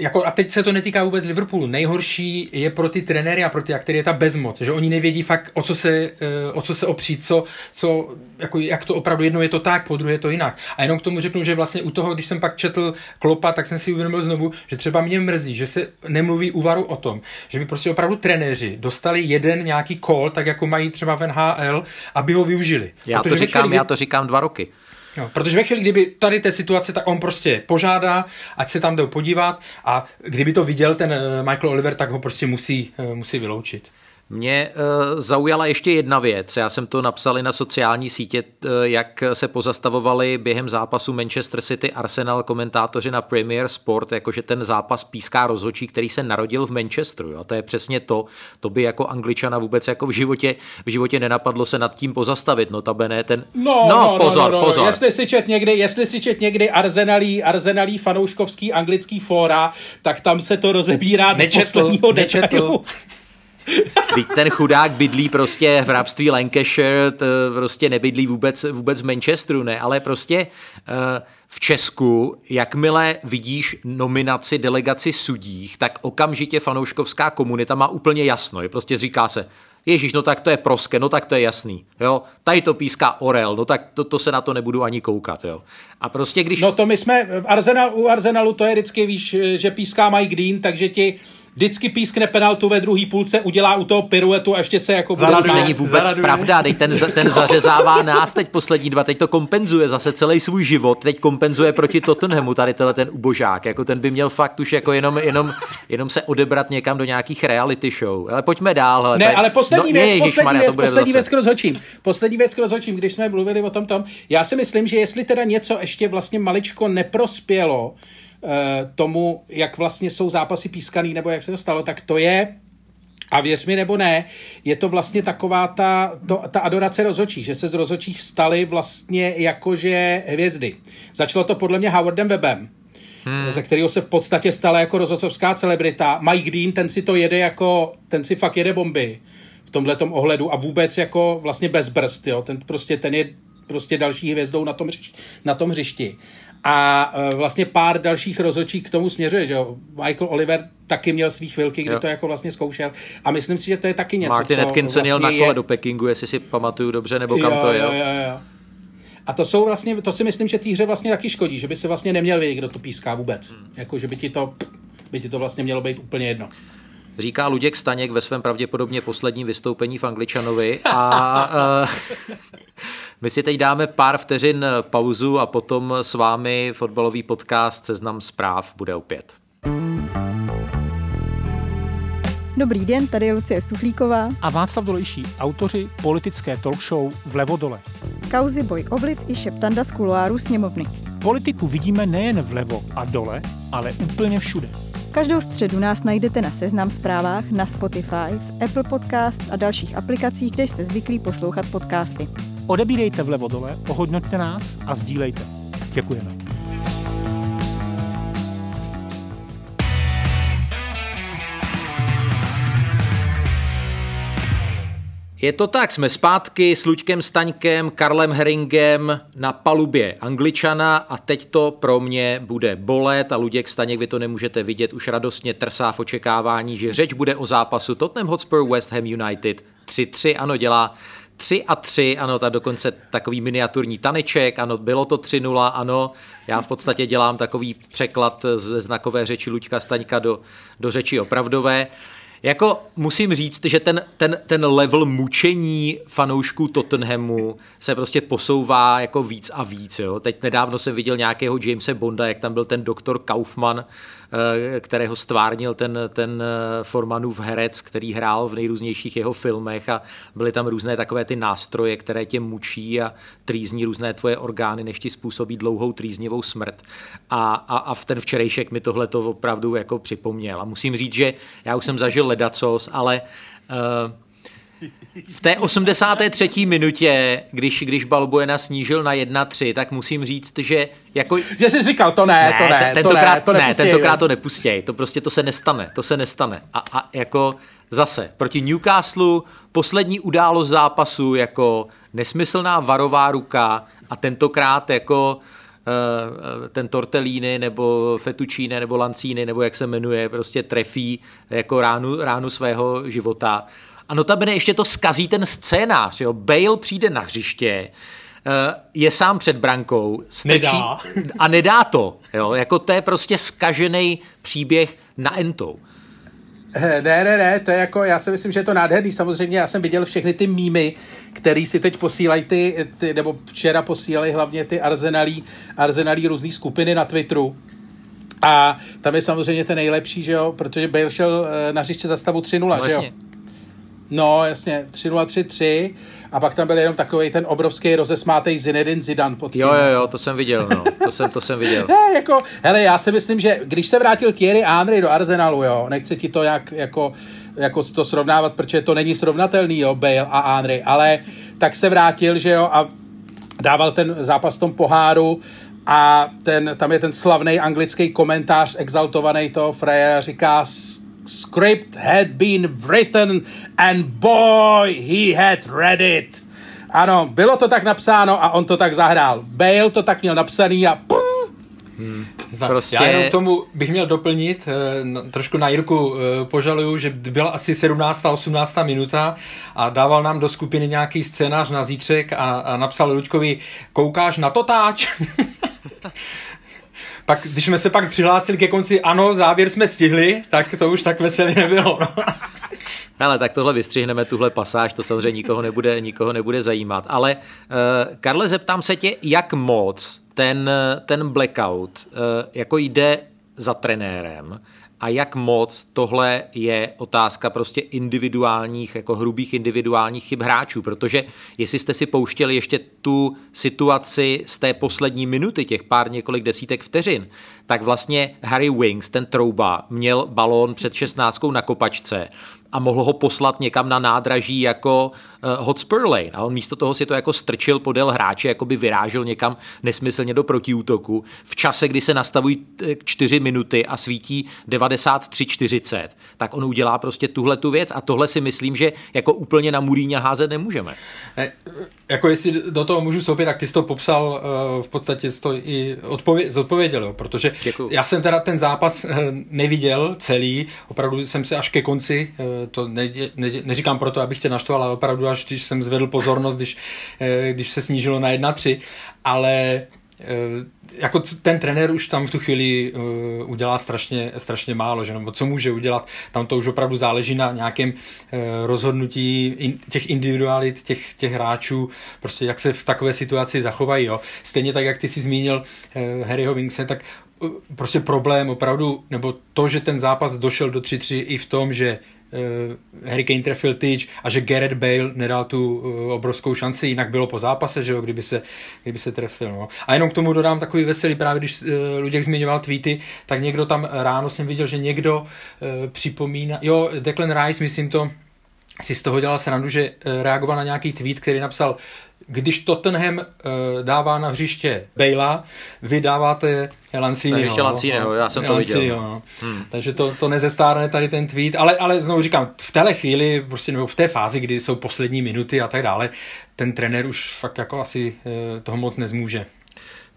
jako, a teď se to netýká vůbec Liverpoolu. Nejhorší je pro ty trenéry a pro ty aktéry je ta bezmoc, že oni nevědí fakt, o co se, eh, o co se opřít, co, co, jako, jak to opravdu jedno je to tak, po druhé je to jinak. A jenom k tomu řeknu, že vlastně u toho, když jsem pak četl Klopa, tak jsem si uvědomil znovu, že třeba mě mrzí, že se nemluví úvaru o tom, že by prostě opravdu trenéři dostali jeden nějaký kol, tak jako mají třeba v NHL, aby ho využili. Já to říkám, chvíli, já to říkám dva roky. No, protože ve chvíli, kdyby tady té situace, tak on prostě požádá, ať se tam jdou podívat a kdyby to viděl ten eh, Michael Oliver, tak ho prostě musí, eh, musí vyloučit. Mě uh, zaujala ještě jedna věc. Já jsem to napsal i na sociální sítě, uh, jak se pozastavovali během zápasu Manchester City Arsenal komentátoři na Premier Sport, jakože ten zápas píská rozhodčí, který se narodil v Manchesteru. A to je přesně to. To by jako angličana vůbec jako v životě, v životě nenapadlo se nad tím pozastavit. Notabene ten... No, no, no pozor, no, no, no. pozor. Jestli si čet někdy, jestli si čet někdy Arsenalí, Arsenalí fanouškovský anglický fóra, tak tam se to rozebírá do posledního detailu. Teď ten chudák bydlí prostě v hrabství Lancashire, prostě nebydlí vůbec, vůbec v Manchesteru, ne, ale prostě uh, v Česku, jakmile vidíš nominaci delegaci sudích, tak okamžitě fanouškovská komunita má úplně jasno. Je prostě říká se, Ježíš, no tak to je proske, no tak to je jasný, jo. Tady to píská Orel, no tak to, to se na to nebudu ani koukat, jo. A prostě když... No to my jsme, v Arsenal, u Arsenalu to je vždycky, víš, že píská Mike Dean, takže ti vždycky pískne penaltu ve druhé půlce, udělá u toho piruetu a ještě se jako bude To není vůbec Zaraduje. pravda, teď ten, ten zařezává nás teď poslední dva, teď to kompenzuje zase celý svůj život, teď kompenzuje proti Tottenhamu tady tenhle ten ubožák, jako ten by měl fakt už jako jenom, jenom, jenom se odebrat někam do nějakých reality show. Ale pojďme dál. Hele, ne, tady, ale poslední no, věc, ne, poslední věc, poslední věc k rozhočím. Poslední věc k rozhočím, když jsme mluvili o tom tom, já si myslím, že jestli teda něco ještě vlastně maličko neprospělo, tomu, jak vlastně jsou zápasy pískaný, nebo jak se to stalo, tak to je A věř mi nebo ne, je to vlastně taková ta, to, ta adorace rozočí, že se z rozočích staly vlastně jakože hvězdy. Začalo to podle mě Howardem Webem, hmm. ze kterého se v podstatě stala jako rozhodcovská celebrita. Mike Dean, ten si to jede jako, ten si fakt jede bomby v tomhle ohledu a vůbec jako vlastně bez brzd, jo. Ten prostě, ten je prostě další hvězdou na tom, na tom hřišti. A e, vlastně pár dalších rozhodčí k tomu směřuje, že jo. Michael Oliver taky měl svých chvilky, kdy jo. to jako vlastně zkoušel. A myslím si, že to je taky něco, Martin co Atkinson vlastně jel na kole je... do Pekingu, jestli si pamatuju dobře, nebo kam jo, to je. Jo, jo, jo. A to jsou vlastně, to si myslím, že té hře vlastně taky škodí, že by se vlastně neměl vědět, kdo to píská vůbec. Hmm. Jako, že by ti to, by ti to vlastně mělo být úplně jedno. Říká Luděk Staněk ve svém pravděpodobně posledním vystoupení v Angličanovi a my si teď dáme pár vteřin pauzu a potom s vámi fotbalový podcast Seznam zpráv bude opět. Dobrý den, tady je Lucie Stuchlíková a Václav Dolejší, autoři politické talk show Vlevo dole. Kauzy Boj Obliv i šeptanda z kuloáru sněmovny. Politiku vidíme nejen vlevo a dole, ale úplně všude. Každou středu nás najdete na Seznam zprávách, na Spotify, v Apple Podcasts a dalších aplikacích, kde jste zvyklí poslouchat podcasty. Odebírejte vlevo dole, ohodnoťte nás a sdílejte. Děkujeme. Je to tak, jsme zpátky s Luďkem Staňkem, Karlem Heringem na palubě Angličana a teď to pro mě bude bolet a Luděk Staněk, vy to nemůžete vidět, už radostně trsá v očekávání, že řeč bude o zápasu Tottenham Hotspur West Ham United 3-3, ano dělá 3 a 3, ano, ta dokonce takový miniaturní taneček, ano, bylo to 3-0, ano, já v podstatě dělám takový překlad ze znakové řeči Luďka Staňka do, do řeči opravdové. Jako musím říct, že ten, ten, ten level mučení fanoušků Tottenhamu se prostě posouvá jako víc a víc. Jo. Teď nedávno jsem viděl nějakého Jamesa Bonda, jak tam byl ten doktor Kaufman, kterého stvárnil ten, ten eh, Formanův herec, který hrál v nejrůznějších jeho filmech a byly tam různé takové ty nástroje, které tě mučí a trýzní různé tvoje orgány, než ti způsobí dlouhou trýznivou smrt. A, a, a v ten včerejšek mi tohle to opravdu jako připomněl. A musím říct, že já už jsem zažil ledacos, ale uh, v té 83. minutě, když, když Balbuena snížil na 1-3, tak musím říct, že jako... Že jsi říkal, to ne, ne to ne, tentokrát, to ne, to ne, tentokrát to nepustěj, to prostě to se nestane, to se nestane. A, a jako zase, proti Newcastle poslední událost zápasu jako nesmyslná varová ruka a tentokrát jako uh, ten tortellini nebo fettuccine nebo lancíny nebo jak se jmenuje, prostě trefí jako ránu, ránu svého života. A notabene ještě to skazí ten scénář. Jo? Bale přijde na hřiště, eh, je sám před brankou, strčí nedá. a nedá to. Jo? Jako to je prostě skažený příběh na entou. Ne, ne, ne, to je jako, já si myslím, že je to nádherný. Samozřejmě já jsem viděl všechny ty mýmy, který si teď posílají ty, ty nebo včera posílali hlavně ty arzenalí, arzenalí různé skupiny na Twitteru. A tam je samozřejmě ten nejlepší, že jo, protože Bale šel eh, na hřiště za stavu 3-0, no, že jo. No, jasně, 3-0-3-3 a pak tam byl jenom takový ten obrovský rozesmátej Zinedine Zidane pod tím. Jo, jo, jo, to jsem viděl, no, to jsem, to jsem viděl. ne, jako, hele, já si myslím, že když se vrátil Thierry Henry do Arsenalu, jo, nechci ti to jak, jako, jako to srovnávat, protože to není srovnatelný, jo, Bale a Henry, ale tak se vrátil, že jo, a dával ten zápas v tom poháru a ten, tam je ten slavný anglický komentář exaltovaný toho Freya, říká script had been written and boy, he had read it. Ano, bylo to tak napsáno a on to tak zahrál. Bale to tak měl napsaný a Hmm. Prostě... Já jenom k tomu bych měl doplnit, eh, trošku na Jirku eh, požaluju, že byla asi 17. 18. minuta a dával nám do skupiny nějaký scénář na zítřek a, a napsal Luďkovi, koukáš na to táč? pak, když jsme se pak přihlásili ke konci, ano, závěr jsme stihli, tak to už tak veselé nebylo. No. Ale tak tohle vystřihneme, tuhle pasáž, to samozřejmě nikoho nebude, nikoho nebude zajímat. Ale uh, Karle, zeptám se tě, jak moc ten, ten blackout uh, jako jde za trenérem a jak moc tohle je otázka prostě individuálních, jako hrubých individuálních chyb hráčů, protože jestli jste si pouštěli ještě tu situaci z té poslední minuty, těch pár několik desítek vteřin, tak vlastně Harry Wings, ten trouba, měl balón před 16 na kopačce a mohl ho poslat někam na nádraží jako Hotspur Lane. A on místo toho si to jako strčil podél hráče, jako by vyrážel někam nesmyslně do protiútoku. V čase, kdy se nastavují 4 minuty a svítí 93-40, tak on udělá prostě tuhle tu věc a tohle si myslím, že jako úplně na Muríně házet nemůžeme. Ne, jako jestli do toho můžu soupět, tak ty jsi to popsal, v podstatě jsi to i odpově- zodpověděl, protože Děkuju. já jsem teda ten zápas neviděl celý, opravdu jsem se až ke konci to ne, ne, neříkám proto, abych tě naštval, ale opravdu až když jsem zvedl pozornost, když, eh, když se snížilo na 1-3, ale eh, jako ten trenér už tam v tu chvíli uh, udělá strašně, strašně málo, že? nebo co může udělat, tam to už opravdu záleží na nějakém rozhodnutí těch individualit, těch, těch hráčů, prostě jak se v takové situaci zachovají. Jo? Stejně tak, jak ty si zmínil Harryho Winkse, tak prostě problém opravdu, nebo to, že ten zápas došel do 3-3 i v tom, že Harry Kane trefil tyč a že Gareth Bale nedal tu uh, obrovskou šanci, jinak bylo po zápase, že jo, kdyby se, kdyby se trefil. No. A jenom k tomu dodám takový veselý, právě když uh, Luděk zmiňoval tweety, tak někdo tam ráno jsem viděl, že někdo připomíná, jo, Declan Rice, myslím to, si z toho dělal srandu, že reagoval na nějaký tweet, který napsal když Tottenham uh, dává na hřiště Bejla, vy dáváte Lanciniho. Ještě Lanciniho, já jsem to Lanciniho, viděl. No. Hmm. Takže to, to nezestárne tady ten tweet, ale, ale znovu říkám, v téhle chvíli, prostě nebo v té fázi, kdy jsou poslední minuty a tak dále, ten trenér už fakt jako asi uh, toho moc nezmůže.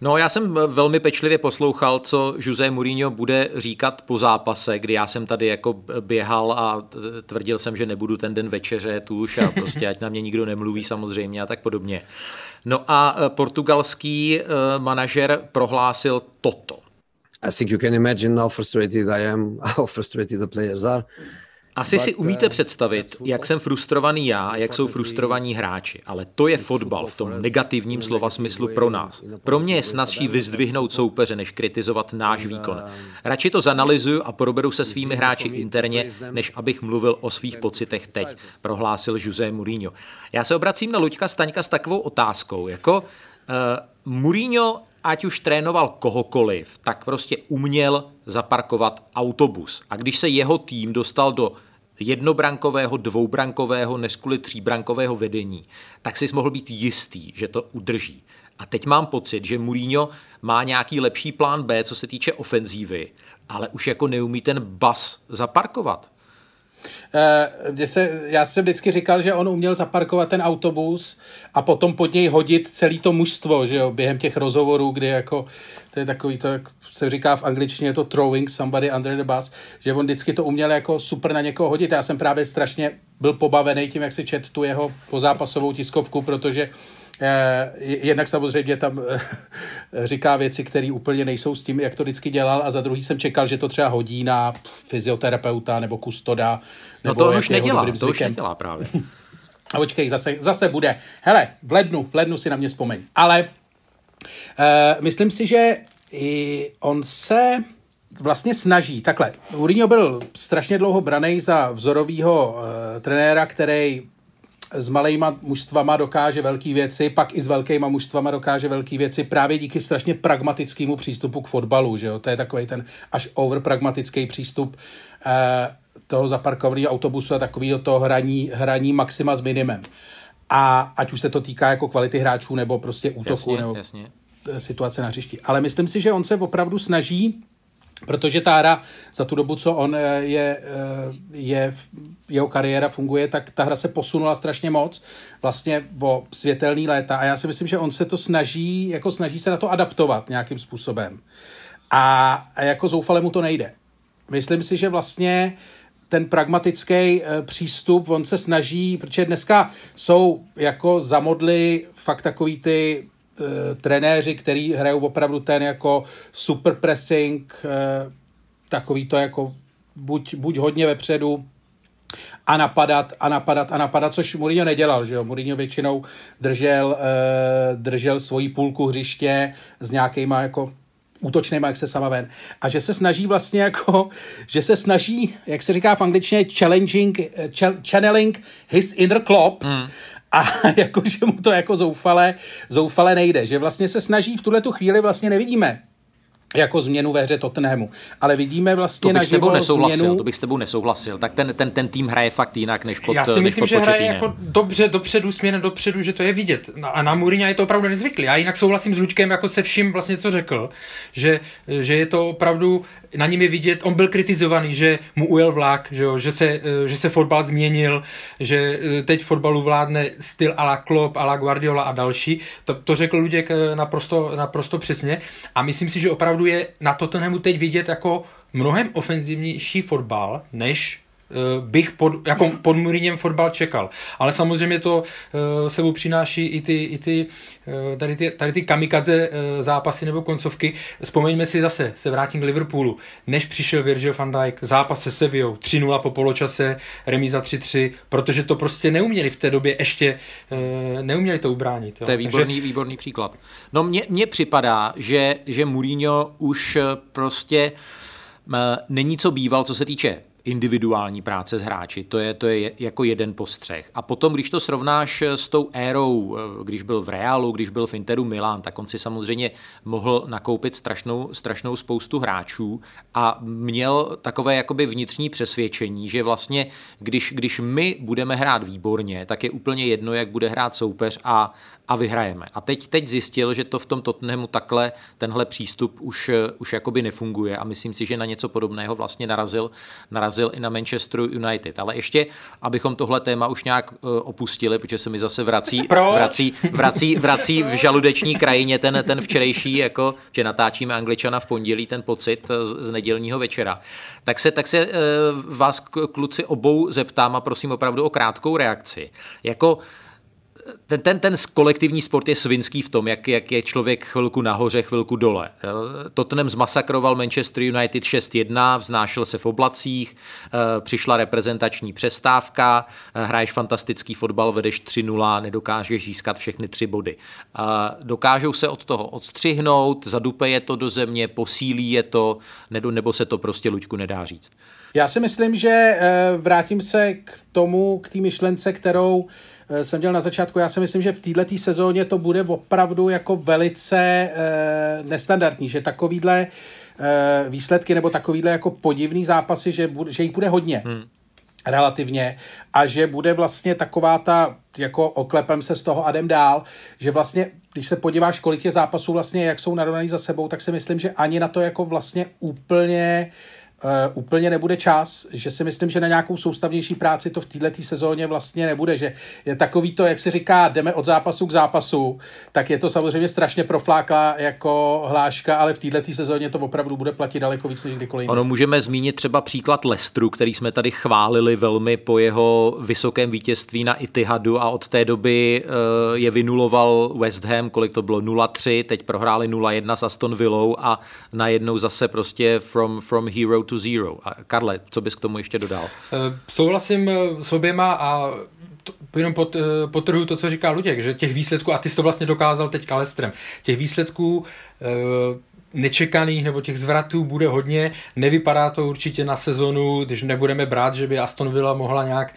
No, já jsem velmi pečlivě poslouchal, co Jose Mourinho bude říkat po zápase, kdy já jsem tady jako běhal a tvrdil jsem, že nebudu ten den večeřet už a prostě ať na mě nikdo nemluví samozřejmě a tak podobně. No a e, portugalský manažer prohlásil toto. I think you can imagine how frustrated I am, how frustrated the players are. Asi si umíte představit, jak jsem frustrovaný já a jak jsou frustrovaní hráči, ale to je fotbal v tom negativním slova smyslu pro nás. Pro mě je snazší vyzdvihnout soupeře, než kritizovat náš výkon. Radši to zanalizuju a proberu se svými hráči interně, než abych mluvil o svých pocitech teď, prohlásil José Mourinho. Já se obracím na Luďka Staňka s takovou otázkou, jako uh, Mourinho ať už trénoval kohokoliv, tak prostě uměl zaparkovat autobus. A když se jeho tým dostal do jednobrankového, dvoubrankového, než kvůli tříbrankového vedení, tak si mohl být jistý, že to udrží. A teď mám pocit, že Mourinho má nějaký lepší plán B, co se týče ofenzívy, ale už jako neumí ten bas zaparkovat. Uh, se, já jsem vždycky říkal, že on uměl zaparkovat ten autobus a potom pod něj hodit celý to mužstvo, že jo, během těch rozhovorů, kdy jako, to je takový to, jak se říká v angličtině, to throwing somebody under the bus, že on vždycky to uměl jako super na někoho hodit. Já jsem právě strašně byl pobavený tím, jak si čet tu jeho pozápasovou tiskovku, protože Eh, jednak samozřejmě tam eh, říká věci, které úplně nejsou s tím, jak to vždycky dělal a za druhý jsem čekal, že to třeba hodí na fyzioterapeuta nebo kustoda. No to on už nedělá, to už nedělá právě. A počkej, zase, zase bude. Hele, v lednu, v lednu si na mě vzpomeň. Ale uh, myslím si, že i on se vlastně snaží. Takhle, Mourinho byl strašně dlouho braný za vzorového uh, trenéra, který s malejma mužstvama dokáže velké věci, pak i s velkýma mužstvama dokáže velké věci právě díky strašně pragmatickému přístupu k fotbalu, že jo? To je takový ten až over pragmatický přístup eh, toho zaparkovaného autobusu a takového toho hraní, hraní maxima s minimem. A ať už se to týká jako kvality hráčů nebo prostě útoku jasně, nebo jasně. situace na hřišti. Ale myslím si, že on se opravdu snaží Protože ta hra za tu dobu, co on eh, je, eh, je, jeho kariéra funguje, tak ta hra se posunula strašně moc, vlastně o světelný léta a já si myslím, že on se to snaží, jako snaží se na to adaptovat nějakým způsobem. A, a jako zoufale mu to nejde. Myslím si, že vlastně ten pragmatický eh, přístup, on se snaží, protože dneska jsou jako zamodly fakt takový ty trenéři, který hrajou opravdu ten jako super pressing, eh, takový to jako buď, buď hodně vepředu, a napadat, a napadat, a napadat, což Mourinho nedělal, že jo. Mourinho většinou držel, uh, držel svoji půlku hřiště s nějakýma jako útočnýma, jak se sama ven. A že se snaží vlastně jako, že se snaží, jak se říká v angličtině, challenging, channeling his inner Klopp, mm a jako, že mu to jako zoufale, zoufale nejde, že vlastně se snaží v tuhle tu chvíli vlastně nevidíme jako změnu ve hře Tottenhamu. Ale vidíme vlastně to bych na s tebou nesouhlasil, změnu... to bych s tebou nesouhlasil. Tak ten, ten, ten tým hraje fakt jinak, než pod Já si myslím, pod že hraje jako dobře dopředu, směrem dopředu, že to je vidět. No A na Mourinho je to opravdu nezvyklý. Já jinak souhlasím s Luďkem jako se vším vlastně, co řekl, že, že je to opravdu, na něm je vidět, on byl kritizovaný, že mu ujel vlak, že, jo, že, se, že se fotbal změnil, že eh, teď fotbalu vládne styl a la Klopp, la Guardiola a další. To, to řekl Luděk eh, naprosto, naprosto přesně. A myslím si, že opravdu je na Tottenhamu teď vidět jako mnohem ofenzivnější fotbal, než eh, bych pod, jako pod Mourinhem fotbal čekal. Ale samozřejmě to uh, sebou přináší i ty, i ty, uh, tady, ty tady ty kamikadze uh, zápasy nebo koncovky. Vzpomeňme si zase, se vrátím k Liverpoolu. Než přišel Virgil van Dijk, zápas se Sevillou, 3-0 po poločase, remíza 3-3, protože to prostě neuměli v té době ještě, uh, neuměli to ubránit. Jo. To je výborný, Takže... výborný příklad. No mně, mně připadá, že, že Mourinho už prostě není co býval, co se týče individuální práce s hráči. To je, to je jako jeden postřeh. A potom, když to srovnáš s tou érou, když byl v Realu, když byl v Interu Milan, tak on si samozřejmě mohl nakoupit strašnou, strašnou spoustu hráčů a měl takové jakoby vnitřní přesvědčení, že vlastně, když, když my budeme hrát výborně, tak je úplně jedno, jak bude hrát soupeř a, a vyhrajeme. A teď, teď zjistil, že to v tom Tottenhamu takhle, tenhle přístup už, už jakoby nefunguje a myslím si, že na něco podobného vlastně narazil, narazil narazil i na Manchester United. Ale ještě, abychom tohle téma už nějak uh, opustili, protože se mi zase vrací, vrací, vrací, vrací v žaludeční krajině ten, ten včerejší, jako, že natáčíme Angličana v pondělí, ten pocit z, z nedělního večera. Tak se, tak se uh, vás kluci obou zeptám a prosím opravdu o krátkou reakci. Jako ten, ten, ten kolektivní sport je svinský v tom, jak, jak je člověk chvilku nahoře, chvilku dole. Tottenham zmasakroval Manchester United 6-1, vznášel se v oblacích, přišla reprezentační přestávka, hraješ fantastický fotbal, vedeš 3-0, nedokážeš získat všechny tři body. Dokážou se od toho odstřihnout, zadupe je to do země, posílí je to, nebo se to prostě Luďku nedá říct. Já si myslím, že vrátím se k tomu, k té myšlence, kterou jsem měl na začátku, já si myslím, že v této sezóně to bude opravdu jako velice e, nestandardní, že takovýhle e, výsledky nebo takovýhle jako podivný zápasy, že, že jich bude hodně. Hmm relativně a že bude vlastně taková ta, jako oklepem se z toho a jdem dál, že vlastně, když se podíváš, kolik je zápasů vlastně, jak jsou narovnaný za sebou, tak si myslím, že ani na to jako vlastně úplně uh, úplně nebude čas, že si myslím, že na nějakou soustavnější práci to v této sezóně vlastně nebude, že je takový to, jak se říká, jdeme od zápasu k zápasu, tak je to samozřejmě strašně profláklá jako hláška, ale v této sezóně to opravdu bude platit daleko víc než kdykoliv. Ono můžeme zmínit třeba příklad Lestru, který jsme tady chválili velmi po jeho vysokém vítězství na Itihadu a od té doby uh, je vynuloval West Ham, kolik to bylo 0-3, teď prohráli 0-1 s Aston Villou a najednou zase prostě from, from hero to to zero. A Karle, co bys k tomu ještě dodal? Souhlasím s oběma a to, jenom pod, potrhu to, co říká Luděk, že těch výsledků, a ty jsi to vlastně dokázal teď Kalestrem, těch výsledků nečekaných nebo těch zvratů bude hodně. Nevypadá to určitě na sezonu, když nebudeme brát, že by Aston Villa mohla nějak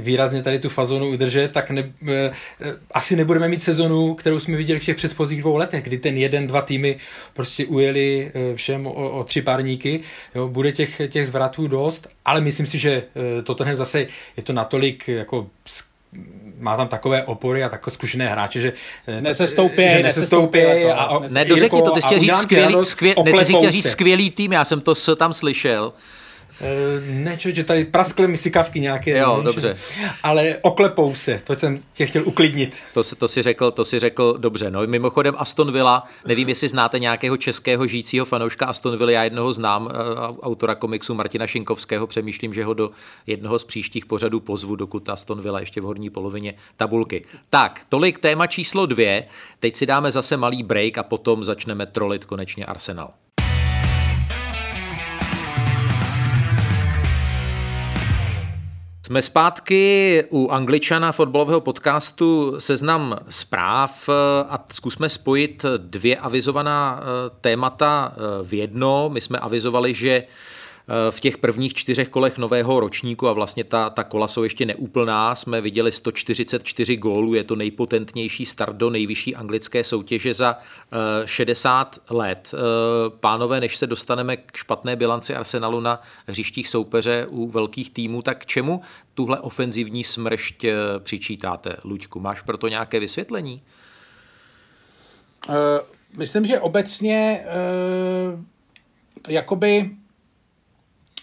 výrazně tady tu fazonu udržet, tak ne, asi nebudeme mít sezonu, kterou jsme viděli v těch předchozích dvou letech, kdy ten jeden, dva týmy prostě ujeli všem o, o tři párníky. Jo, bude těch, těch zvratů dost, ale myslím si, že Tottenham zase je to natolik jako má tam takové opory a takové zkušené hráče, že nesestoupí, že nesestoupí a, a, ne, dořekni to, ty jsi říct skvělý, skvěl, ne, ty jsi chtěl říct skvělý tým, já jsem to tam slyšel. Ne, že tady praskly mi sikavky nějaké. Jo, ne, dobře. Ale oklepou se, to jsem tě chtěl uklidnit. To, to, si řekl, to si řekl dobře. No, mimochodem Aston Villa, nevím, jestli znáte nějakého českého žijícího fanouška Aston Villa, já jednoho znám, autora komiksu Martina Šinkovského, přemýšlím, že ho do jednoho z příštích pořadů pozvu, dokud Aston Villa ještě v horní polovině tabulky. Tak, tolik téma číslo dvě, teď si dáme zase malý break a potom začneme trolit konečně Arsenal. Jsme zpátky u Angličana fotbalového podcastu Seznam zpráv a zkusme spojit dvě avizovaná témata v jedno. My jsme avizovali, že v těch prvních čtyřech kolech nového ročníku a vlastně ta, ta kola jsou ještě neúplná, jsme viděli 144 gólů, je to nejpotentnější start do nejvyšší anglické soutěže za 60 let. Pánové, než se dostaneme k špatné bilanci Arsenalu na hřištích soupeře u velkých týmů, tak čemu tuhle ofenzivní smršť přičítáte, Luďku? Máš pro to nějaké vysvětlení? Myslím, že obecně jakoby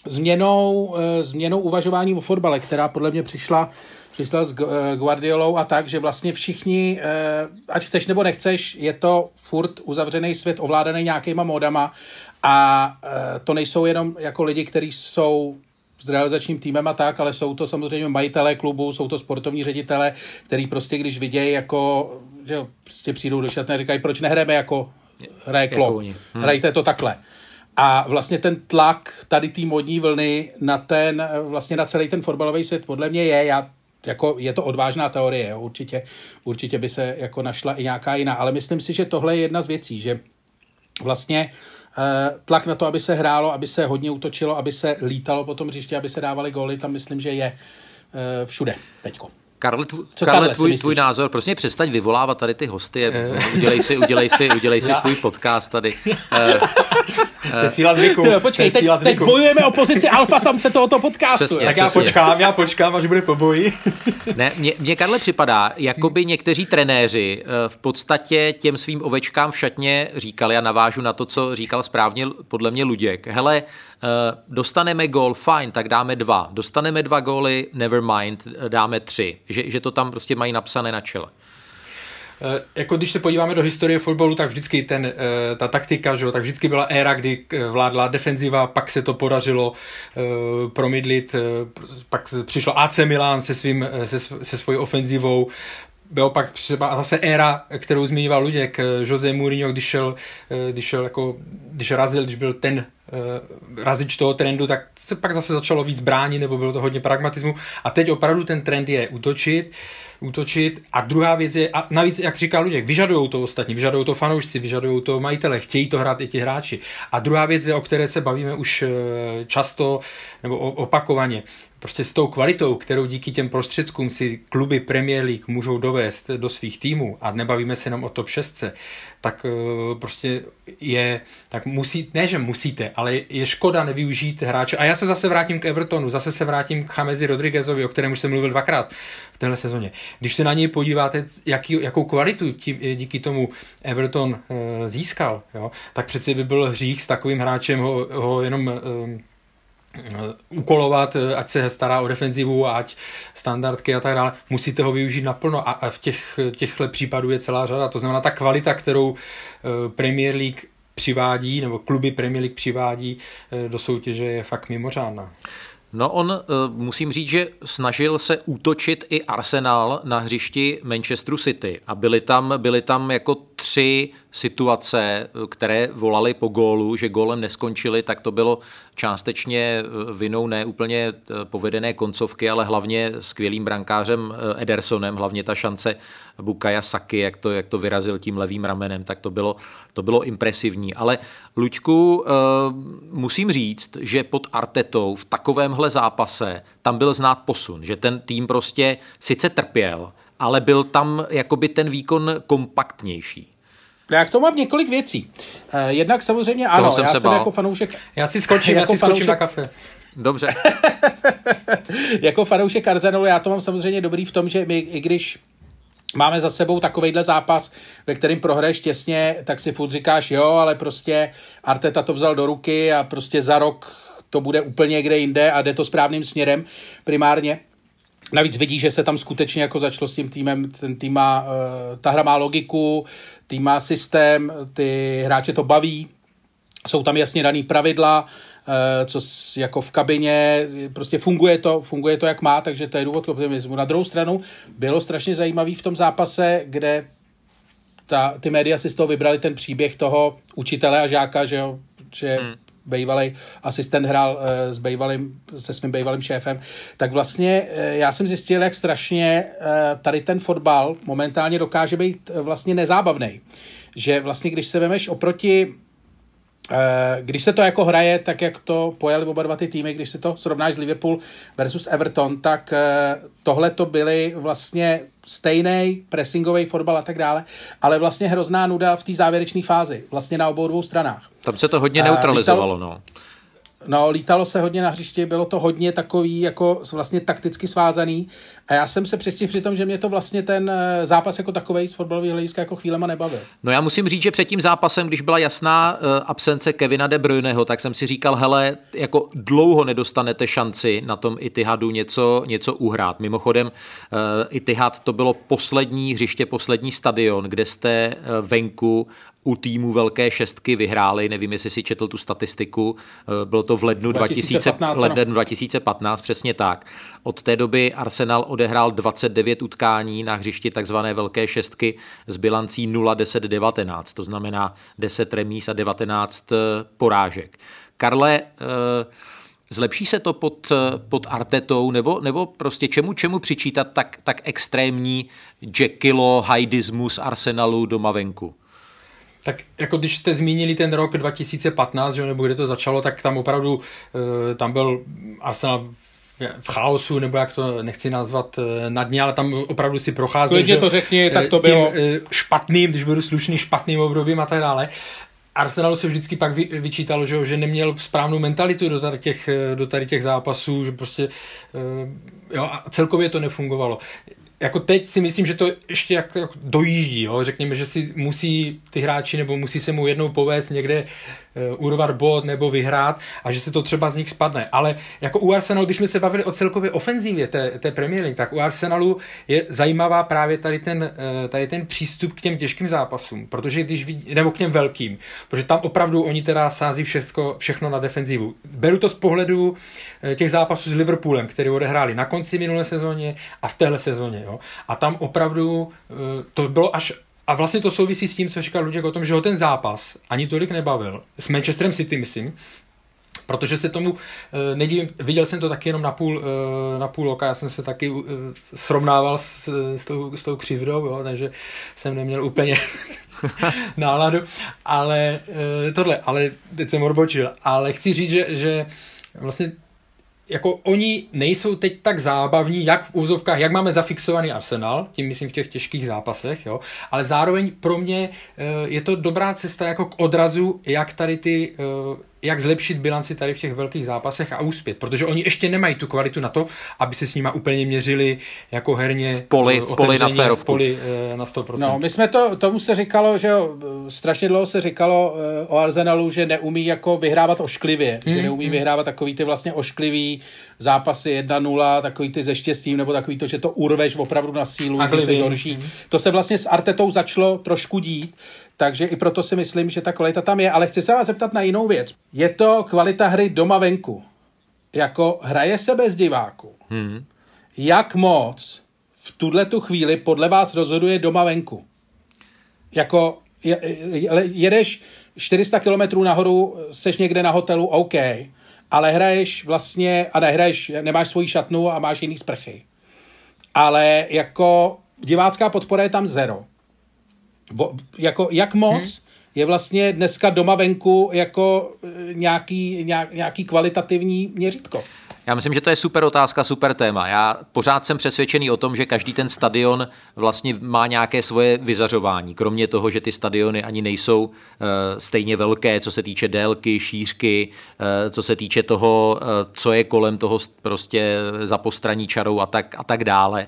změnou, uh, změnou uvažování o fotbale, která podle mě přišla přišla s Guardiolou a tak, že vlastně všichni, ať chceš nebo nechceš, je to furt uzavřený svět ovládaný nějakýma módama a to nejsou jenom jako lidi, kteří jsou s realizačním týmem a tak, ale jsou to samozřejmě majitelé klubu, jsou to sportovní ředitele, který prostě, když vidějí jako, že prostě přijdou do šatny a říkají, proč nehrajeme jako hraje klub, jako hmm. hrajte to takhle. A vlastně ten tlak tady té modní vlny na ten, vlastně na celý ten fotbalový svět podle mě je, já jako je to odvážná teorie, jo, určitě, určitě by se jako našla i nějaká jiná, ale myslím si, že tohle je jedna z věcí, že vlastně Eh, tlak na to, aby se hrálo, aby se hodně útočilo, aby se lítalo po tom hřišti, aby se dávali góly, tam myslím, že je eh, všude teďko. Karle, tv- Co Karle tvůj, tvůj názor, prostě přestaň vyvolávat tady ty hosty, eh. udělej si, udělej si, udělej si svůj podcast tady. to je síla zvyku. Tyjo, počkej, teď, teď bojujeme o pozici alfa samce tohoto podcastu. Přesně, tak přesně. já počkám, já počkám, až bude pobojí. ne, mně, mně Karle připadá, jako by někteří trenéři v podstatě těm svým ovečkám v šatně říkali, a navážu na to, co říkal správně podle mě Luděk, hele, dostaneme gól, fajn, tak dáme dva. Dostaneme dva góly, never mind, dáme tři že, že to tam prostě mají napsané na čele. Uh, jako když se podíváme do historie fotbalu, tak vždycky ten, uh, ta taktika, že, tak vždycky byla éra, kdy eh, vládla defenziva, pak se to podařilo promydlit, pak přišlo AC Milan se, svým, se, se svojí ofenzivou, bylo pak třeba zase éra, kterou zmiňoval Luděk, Jose Mourinho, když šel, když šel jako, když razil, když byl ten razič toho trendu, tak se pak zase začalo víc bránit, nebo bylo to hodně pragmatismu. A teď opravdu ten trend je útočit, útočit. A druhá věc je, a navíc, jak říká Luděk, vyžadují to ostatní, vyžadují to fanoušci, vyžadují to majitele, chtějí to hrát i ti hráči. A druhá věc je, o které se bavíme už eh, často nebo opakovaně prostě s tou kvalitou, kterou díky těm prostředkům si kluby Premier League můžou dovést do svých týmů a nebavíme se jenom o top 6, tak eh, prostě je, tak musí, ne že musíte, ale je škoda nevyužít hráče. A já se zase vrátím k Evertonu, zase se vrátím k Chamezi Rodriguezovi, o kterém už jsem mluvil dvakrát téhle sezóně. Když se na něj podíváte, jaký, jakou kvalitu tím, díky tomu Everton e, získal, jo, tak přeci by byl hřích s takovým hráčem ho, ho jenom e, úkolovat, ať se stará o defenzivu, ať standardky a tak dále, musíte ho využít naplno a, v těch, těchto případů je celá řada. To znamená, ta kvalita, kterou eh, Premier League přivádí, nebo kluby Premier League přivádí eh, do soutěže je fakt mimořádná. No on, eh, musím říct, že snažil se útočit i Arsenal na hřišti Manchesteru City. A byly tam, byly tam jako tři situace, které volali po gólu, že gólem neskončili, tak to bylo částečně eh, vinou ne úplně eh, povedené koncovky, ale hlavně skvělým brankářem eh, Edersonem, hlavně ta šance Bukaya Saki, jak to, jak to vyrazil tím levým ramenem, tak to bylo, to bylo impresivní. Ale Luďku, musím říct, že pod Artetou v takovémhle zápase tam byl znát posun, že ten tým prostě sice trpěl, ale byl tam jakoby ten výkon kompaktnější. Já k tomu mám několik věcí. Uh, jednak samozřejmě ano, jsem já jsem bál. jako fanoušek... Já si skočím, jako já si fanoušek... na kafe. Dobře. jako fanoušek Arsenalu já to mám samozřejmě dobrý v tom, že my, i když máme za sebou takovejhle zápas, ve kterým prohraješ těsně, tak si furt říkáš, jo, ale prostě Arteta to vzal do ruky a prostě za rok to bude úplně někde jinde a jde to správným směrem primárně. Navíc vidí, že se tam skutečně jako začalo s tím týmem, ten tým má, uh, ta hra má logiku, tým má systém, ty hráče to baví, jsou tam jasně daný pravidla, co jako v kabině, prostě funguje to, funguje to jak má, takže to je důvod k optimismu. Na druhou stranu bylo strašně zajímavý v tom zápase, kde ta, ty média si z toho vybrali ten příběh toho učitele a žáka, že, jo, že hmm bývalý asistent hrál eh, s bývalým, se svým bývalým šéfem, tak vlastně eh, já jsem zjistil, jak strašně eh, tady ten fotbal momentálně dokáže být vlastně nezábavný. Že vlastně, když se vemeš oproti Eh, když se to jako hraje, tak jak to pojeli oba dva ty týmy, když se to srovnáš s Liverpool versus Everton, tak eh, tohle to byly vlastně stejný pressingový fotbal a tak dále, ale vlastně hrozná nuda v té závěrečné fázi, vlastně na obou dvou stranách. Tam se to hodně neutralizovalo, no. No, lítalo se hodně na hřišti, bylo to hodně takový jako vlastně takticky svázaný a já jsem se přestihl při tom, že mě to vlastně ten eh, zápas jako takový z fotbalového hlediska jako chvílema nebavil. No já musím říct, že před tím zápasem, když byla jasná uh, absence Kevina De Bruyneho, tak jsem si říkal, hele, jako dlouho nedostanete šanci na tom Itihadu něco, něco uhrát. Mimochodem, uh, Itihad to bylo poslední hřiště, poslední stadion, kde jste venku u týmu Velké šestky vyhráli, nevím, jestli si četl tu statistiku, eh, bylo to v lednu 2015, 2000, lednu 2015, přesně tak. Od té doby Arsenal odehrál 29 utkání na hřišti takzvané Velké šestky s bilancí 0-10-19, to znamená 10 remíz a 19 eh, porážek. Karle, eh, Zlepší se to pod, pod Artetou, nebo, nebo prostě čemu, čemu přičítat tak, tak extrémní Jekylo, Hajdismus Arsenalu doma venku? Tak jako když jste zmínili ten rok 2015, že, nebo kde to začalo, tak tam opravdu eh, tam byl Arsenal v chaosu, nebo jak to nechci nazvat eh, na dně, ale tam opravdu si procházel. Klidně to řekni, tak to bylo. špatným, když budu slušný, špatným obdobím a tak dále. Arsenalu se vždycky pak vyčítalo, že, že neměl správnou mentalitu do tady, těch, eh, do tady těch zápasů, že prostě jo, a celkově to nefungovalo jako teď si myslím, že to ještě jak, jak dojíždí, jo? řekněme, že si musí ty hráči nebo musí se mu jednou povést někde urvat bod nebo vyhrát a že se to třeba z nich spadne. Ale jako u Arsenalu, když jsme se bavili o celkově ofenzívě té, té Premier League, tak u Arsenalu je zajímavá právě tady ten, uh, tady ten přístup k těm těžkým zápasům, protože když vidí, nebo k těm velkým, protože tam opravdu oni teda sází všechno, všechno na defenzivu. Beru to z pohledu uh, těch zápasů s Liverpoolem, který odehráli na konci minulé sezóně a v téhle sezóně. Jo? A tam opravdu to bylo až a vlastně to souvisí s tím, co říkal Luděk o tom, že ho ten zápas ani tolik nebavil. S Manchesterem City, myslím, protože se tomu e, nedívím, viděl jsem to taky jenom na půl, e, na půl oka, já jsem se taky e, srovnával s, s, tou, s tou křivdou, jo, takže jsem neměl úplně náladu, ale tohle, ale teď jsem odbočil, ale chci říct, že, že vlastně jako oni nejsou teď tak zábavní, jak v úzovkách, jak máme zafixovaný Arsenal, tím myslím v těch těžkých zápasech, jo, ale zároveň pro mě e, je to dobrá cesta jako k odrazu, jak tady ty e, jak zlepšit bilanci tady v těch velkých zápasech a úspět, protože oni ještě nemají tu kvalitu na to, aby se s nima úplně měřili jako herně v poli, v poli na férovku. V poli eh, na 100%. No, my jsme to, tomu se říkalo, že strašně dlouho se říkalo eh, o Arsenalu, že neumí jako vyhrávat ošklivě, mm, že neumí mm. vyhrávat takový ty vlastně ošklivý zápasy 1-0, takový ty ze štěstím, nebo takový to, že to urveš opravdu na sílu, když jsi horší. Mm. To se vlastně s Artetou začalo trošku dít, takže i proto si myslím, že ta kvalita tam je. Ale chci se vás zeptat na jinou věc. Je to kvalita hry doma venku. Jako hraje se bez diváků. Hmm. Jak moc v tuhle tu chvíli podle vás rozhoduje doma venku? Jako jedeš 400 kilometrů nahoru, seš někde na hotelu, OK, ale hraješ vlastně, a nehraješ, nemáš svoji šatnu a máš jiný sprchy. Ale jako divácká podpora je tam zero jako, jak moc hmm. je vlastně dneska doma venku jako e, nějaký, nějak, nějaký kvalitativní měřítko? Já myslím, že to je super otázka, super téma. Já pořád jsem přesvědčený o tom, že každý ten stadion vlastně má nějaké svoje vyzařování. Kromě toho, že ty stadiony ani nejsou uh, stejně velké, co se týče délky, šířky, uh, co se týče toho, uh, co je kolem toho prostě za postraní čarou a tak, a tak dále.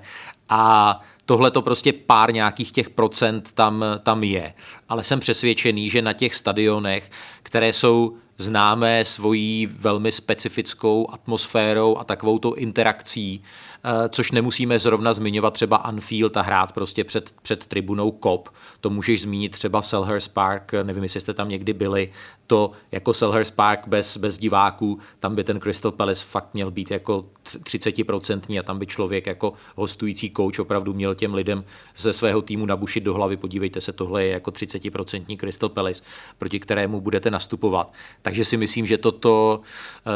A tohle to prostě pár nějakých těch procent tam, tam je. Ale jsem přesvědčený, že na těch stadionech, které jsou známé svojí velmi specifickou atmosférou a takovou to interakcí, Eh, což nemusíme zrovna zmiňovat třeba Anfield a hrát prostě před, před tribunou Kop. To můžeš zmínit třeba Selhurst Park, nevím, jestli jste tam někdy byli, to jako Selhurst Park bez, bez diváků, tam by ten Crystal Palace fakt měl být jako 30% a tam by člověk jako hostující coach opravdu měl těm lidem ze svého týmu nabušit do hlavy, podívejte se, tohle je jako 30% Crystal Palace, proti kterému budete nastupovat. Tak Takže si myslím, že toto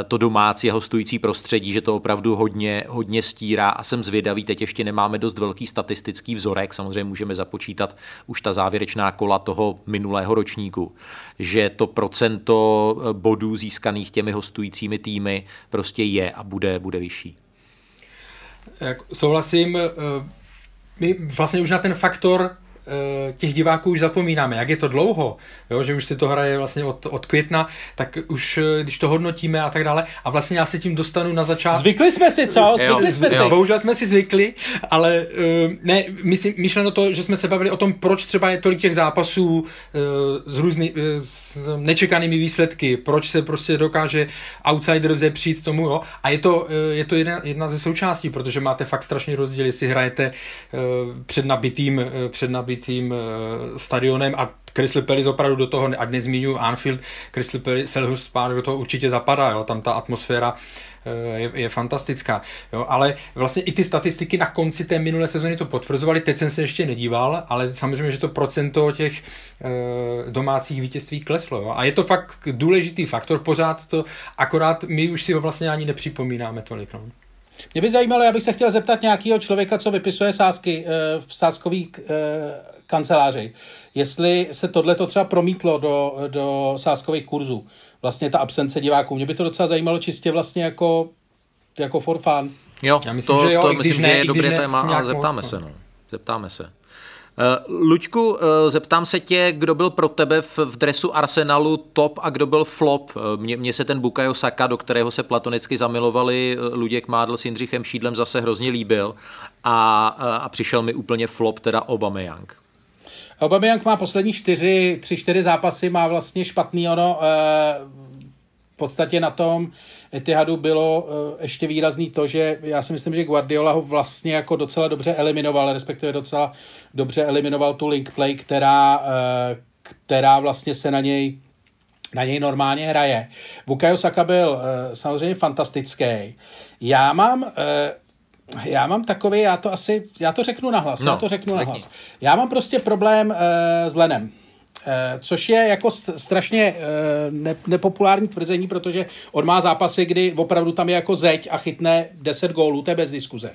to domácí a hostující prostředí, že to opravdu hodně, hodně stírá. A jsem zvědavý, teď ještě nemáme dost velký statistický vzorek, samozřejmě můžeme započítat už ta závěrečná kola toho minulého ročníku, že to procento bodů získaných těmi hostujícími týmy prostě je a bude, bude vyšší. Souhlasím, eh, my vlastně už na ten faktor Eh, těch diváků už zapomínáme, jak je to dlouho, jo, že už si to hraje vlastně od, od května, tak už eh, když to hodnotíme a tak dále, a vlastně já se tím dostanu na začátku. Zvykli jsme si, co? Zvykli jsme si. Bohužel jsme si zvykli, ale uh, ne, myslím, myšleno to, že jsme se bavili o tom, proč třeba je tolik těch zápasů uh, s, různý, uh, s nečekanými výsledky, proč se prostě dokáže outsider vzepřít tomu, jo, a je to, uh, je to jedna, jedna ze součástí, protože máte fakt strašný rozdíl, jestli hrajete uh, před nabitým, uh, před nabitým tím uh, stadionem a Crystal Palace opravdu do toho, ať nezmíňu Anfield, Crystal Palace, Selhurst Park do toho určitě zapadá, jo, tam ta atmosféra eh, je, je fantastická. Jo, ale vlastně i ty statistiky na konci té minulé sezóny to potvrzovaly, teď jsem se ještě nedíval, ale samozřejmě, že to procento těch e, domácích vítězství kleslo. Jo. A je to fakt důležitý faktor, pořád to, akorát my už si ho vlastně ani nepřipomínáme tolik. No. Mě by zajímalo, já bych se chtěl zeptat nějakého člověka, co vypisuje sázky eh, v sázkový eh, kanceláři, jestli se tohle to třeba promítlo do, do sázkových kurzů, vlastně ta absence diváků. Mě by to docela zajímalo čistě vlastně jako, jako for fun. Jo, já myslím, to, že jo, to myslím, ne, že je dobré téma a zeptáme moc, se. No. Zeptáme se. Eh, Luďku, eh, zeptám se tě, kdo byl pro tebe v, v dresu Arsenalu top a kdo byl flop. Eh, mně, mně se ten Bukayo Saka, do kterého se platonicky zamilovali Luděk Mádl s Jindřichem Šídlem, zase hrozně líbil a, a přišel mi úplně flop, teda Aubameyang. Aubameyang má poslední čtyři, tři, čtyři zápasy, má vlastně špatný ono, v podstatě na tom Etihadu bylo uh, ještě výrazný to, že já si myslím, že Guardiola ho vlastně jako docela dobře eliminoval, respektive docela dobře eliminoval tu link play, která, uh, která vlastně se na něj na něj normálně hraje. Bukayo Saka byl uh, samozřejmě fantastický. Já mám já mám takový, já to asi, já to řeknu nahlas, no, já to řeknu řekni. nahlas. Já mám prostě problém s Lenem. Eh, což je jako strašně eh, nepopulární tvrzení, protože on má zápasy, kdy opravdu tam je jako zeď a chytne 10 gólů, to je bez diskuze.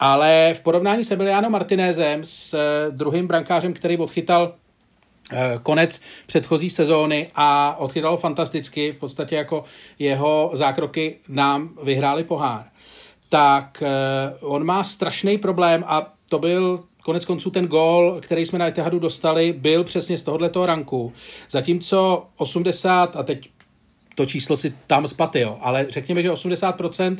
Ale v porovnání s Emiliano Martinezem, s eh, druhým brankářem, který odchytal konec předchozí sezóny a odchytal fantasticky, v podstatě jako jeho zákroky nám vyhráli pohár, tak on má strašný problém a to byl Konec konců ten gól, který jsme na Etihadu dostali, byl přesně z tohoto ranku. Zatímco 80, a teď to číslo si tam spaty, jo, ale řekněme, že 80%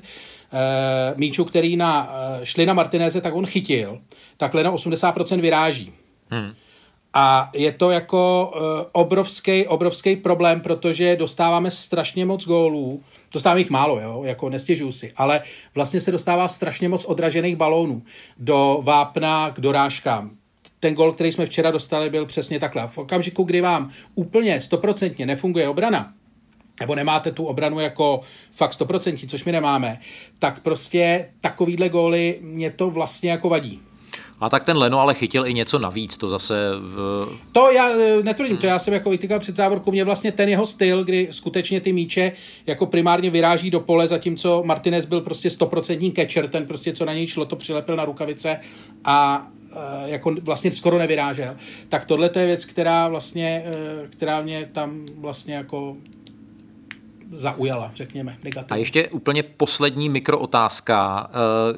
eh, míčů, který na, eh, šli na Martineze, tak on chytil, takhle na 80% vyráží. Hmm. A je to jako obrovský, obrovský problém, protože dostáváme strašně moc gólů, dostáváme jich málo, jo, jako nestěžuju si, ale vlastně se dostává strašně moc odražených balónů do vápna k dorážkám. Ten gol, který jsme včera dostali, byl přesně takhle. V okamžiku, kdy vám úplně stoprocentně nefunguje obrana, nebo nemáte tu obranu jako fakt stoprocentní, což my nemáme, tak prostě takovýhle góly mě to vlastně jako vadí. A tak ten Leno ale chytil i něco navíc, to zase... V... To já e, netvrdím, to já jsem jako vytýkal před závorkou, mě vlastně ten jeho styl, kdy skutečně ty míče jako primárně vyráží do pole, zatímco Martinez byl prostě stoprocentní catcher, ten prostě co na něj šlo, to přilepil na rukavice a e, jako vlastně skoro nevyrážel. Tak tohle je věc, která vlastně, e, která mě tam vlastně jako zaujala, řekněme, negativně. A ještě úplně poslední mikrootázka.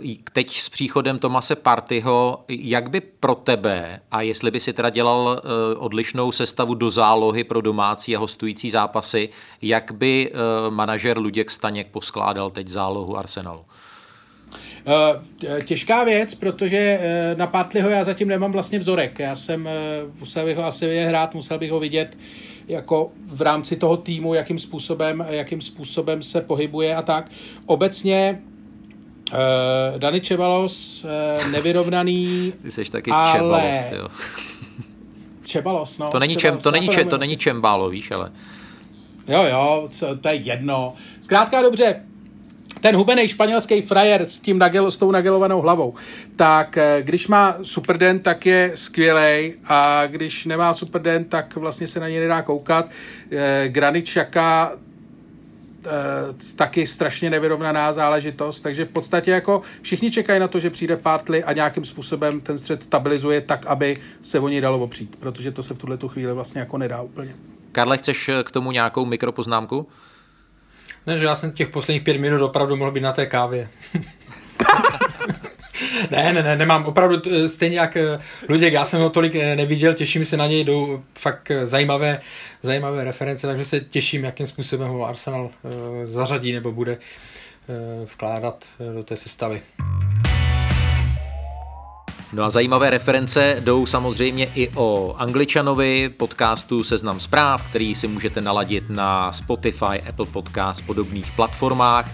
Eh, teď s příchodem Tomase Partyho, jak by pro tebe, a jestli by si teda dělal eh, odlišnou sestavu do zálohy pro domácí a hostující zápasy, jak by eh, manažer Luděk Staněk poskládal teď zálohu Arsenalu? Těžká věc, protože na Partliho já zatím nemám vlastně vzorek. Já jsem musel bych ho asi hrát, musel bych ho vidět jako v rámci toho týmu, jakým způsobem, jakým způsobem se pohybuje a tak. Obecně uh, Dani Čebalos uh, nevyrovnaný, Ty jsi taky ale... Čebalos, jo. Čebalos, no. To není, čem, to, není, če, to není Čembálo, víš, ale... Jo, jo, co, to je jedno. Zkrátka dobře, ten hubený španělský frajer s, tím nagel, s tou nagelovanou hlavou, tak eh, když má superden, tak je skvělej a když nemá superden, tak vlastně se na něj nedá koukat. Eh, Graničaka taky strašně nevyrovnaná záležitost, takže v podstatě jako všichni čekají na to, že přijde Partly a nějakým způsobem ten střed stabilizuje tak, aby se o něj dalo opřít, protože to se v tuhle tu chvíli vlastně jako nedá úplně. Karle, chceš k tomu nějakou mikropoznámku? Ne, že já jsem těch posledních pět minut opravdu mohl být na té kávě. ne, ne, ne, nemám. Opravdu stejně jak eh, Luděk, já jsem ho tolik eh, neviděl, těším se na něj, jdou fakt eh, zajímavé, zajímavé reference, takže se těším, jakým způsobem ho Arsenal zařadí nebo bude vkládat do té sestavy. No a zajímavé reference jdou samozřejmě i o Angličanovi, podcastu Seznam zpráv, který si můžete naladit na Spotify, Apple Podcast, podobných platformách.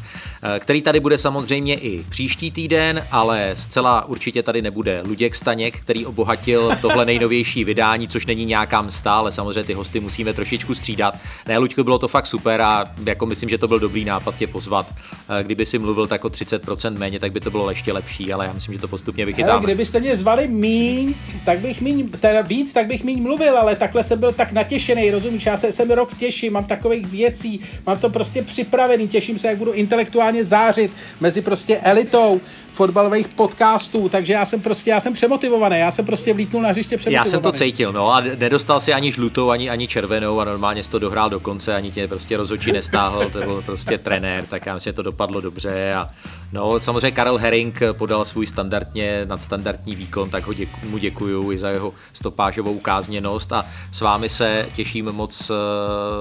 Eh, který tady bude samozřejmě i příští týden, ale zcela určitě tady nebude Luděk Staněk, který obohatil tohle nejnovější vydání, což není nějaká msta, ale samozřejmě ty hosty musíme trošičku střídat. Ne, Luďku, bylo to fakt super a jako myslím, že to byl dobrý nápad tě pozvat. Eh, kdyby si mluvil tak o 30% méně, tak by to bylo ještě lepší, ale já myslím, že to postupně vychytáme. Hele, kdybyste mě zvali míň, tak bych míň, teda víc, tak bych míň mluvil, ale takhle jsem byl tak natěšený, rozumíš? Já se jsem rok těším, mám takových věcí, mám to prostě připravený, těším se, jak budu intelektuálně zářit mezi prostě elitou fotbalových podcastů, takže já jsem prostě, já jsem přemotivovaný, já jsem prostě vlítnul na hřiště přemotivovaný. Já jsem to cítil, no a nedostal si ani žlutou, ani, ani červenou a normálně jsi to dohrál do konce, ani tě prostě rozhodčí nestáhl, to byl prostě trenér, tak já myslím, že to dopadlo dobře a no samozřejmě Karel Herring podal svůj standardně nadstandardní výkon, tak ho děku, mu děkuju i za jeho stopážovou ukázněnost a s vámi se těším moc uh,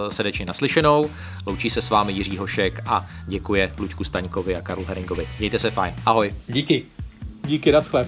srdečně naslyšenou. Loučí se s vámi Jiří Hošek a děkuje Luďku Staňkovi a Karlu Heringovi. Mějte se fajn. Ahoj. Díky. Díky, naschle.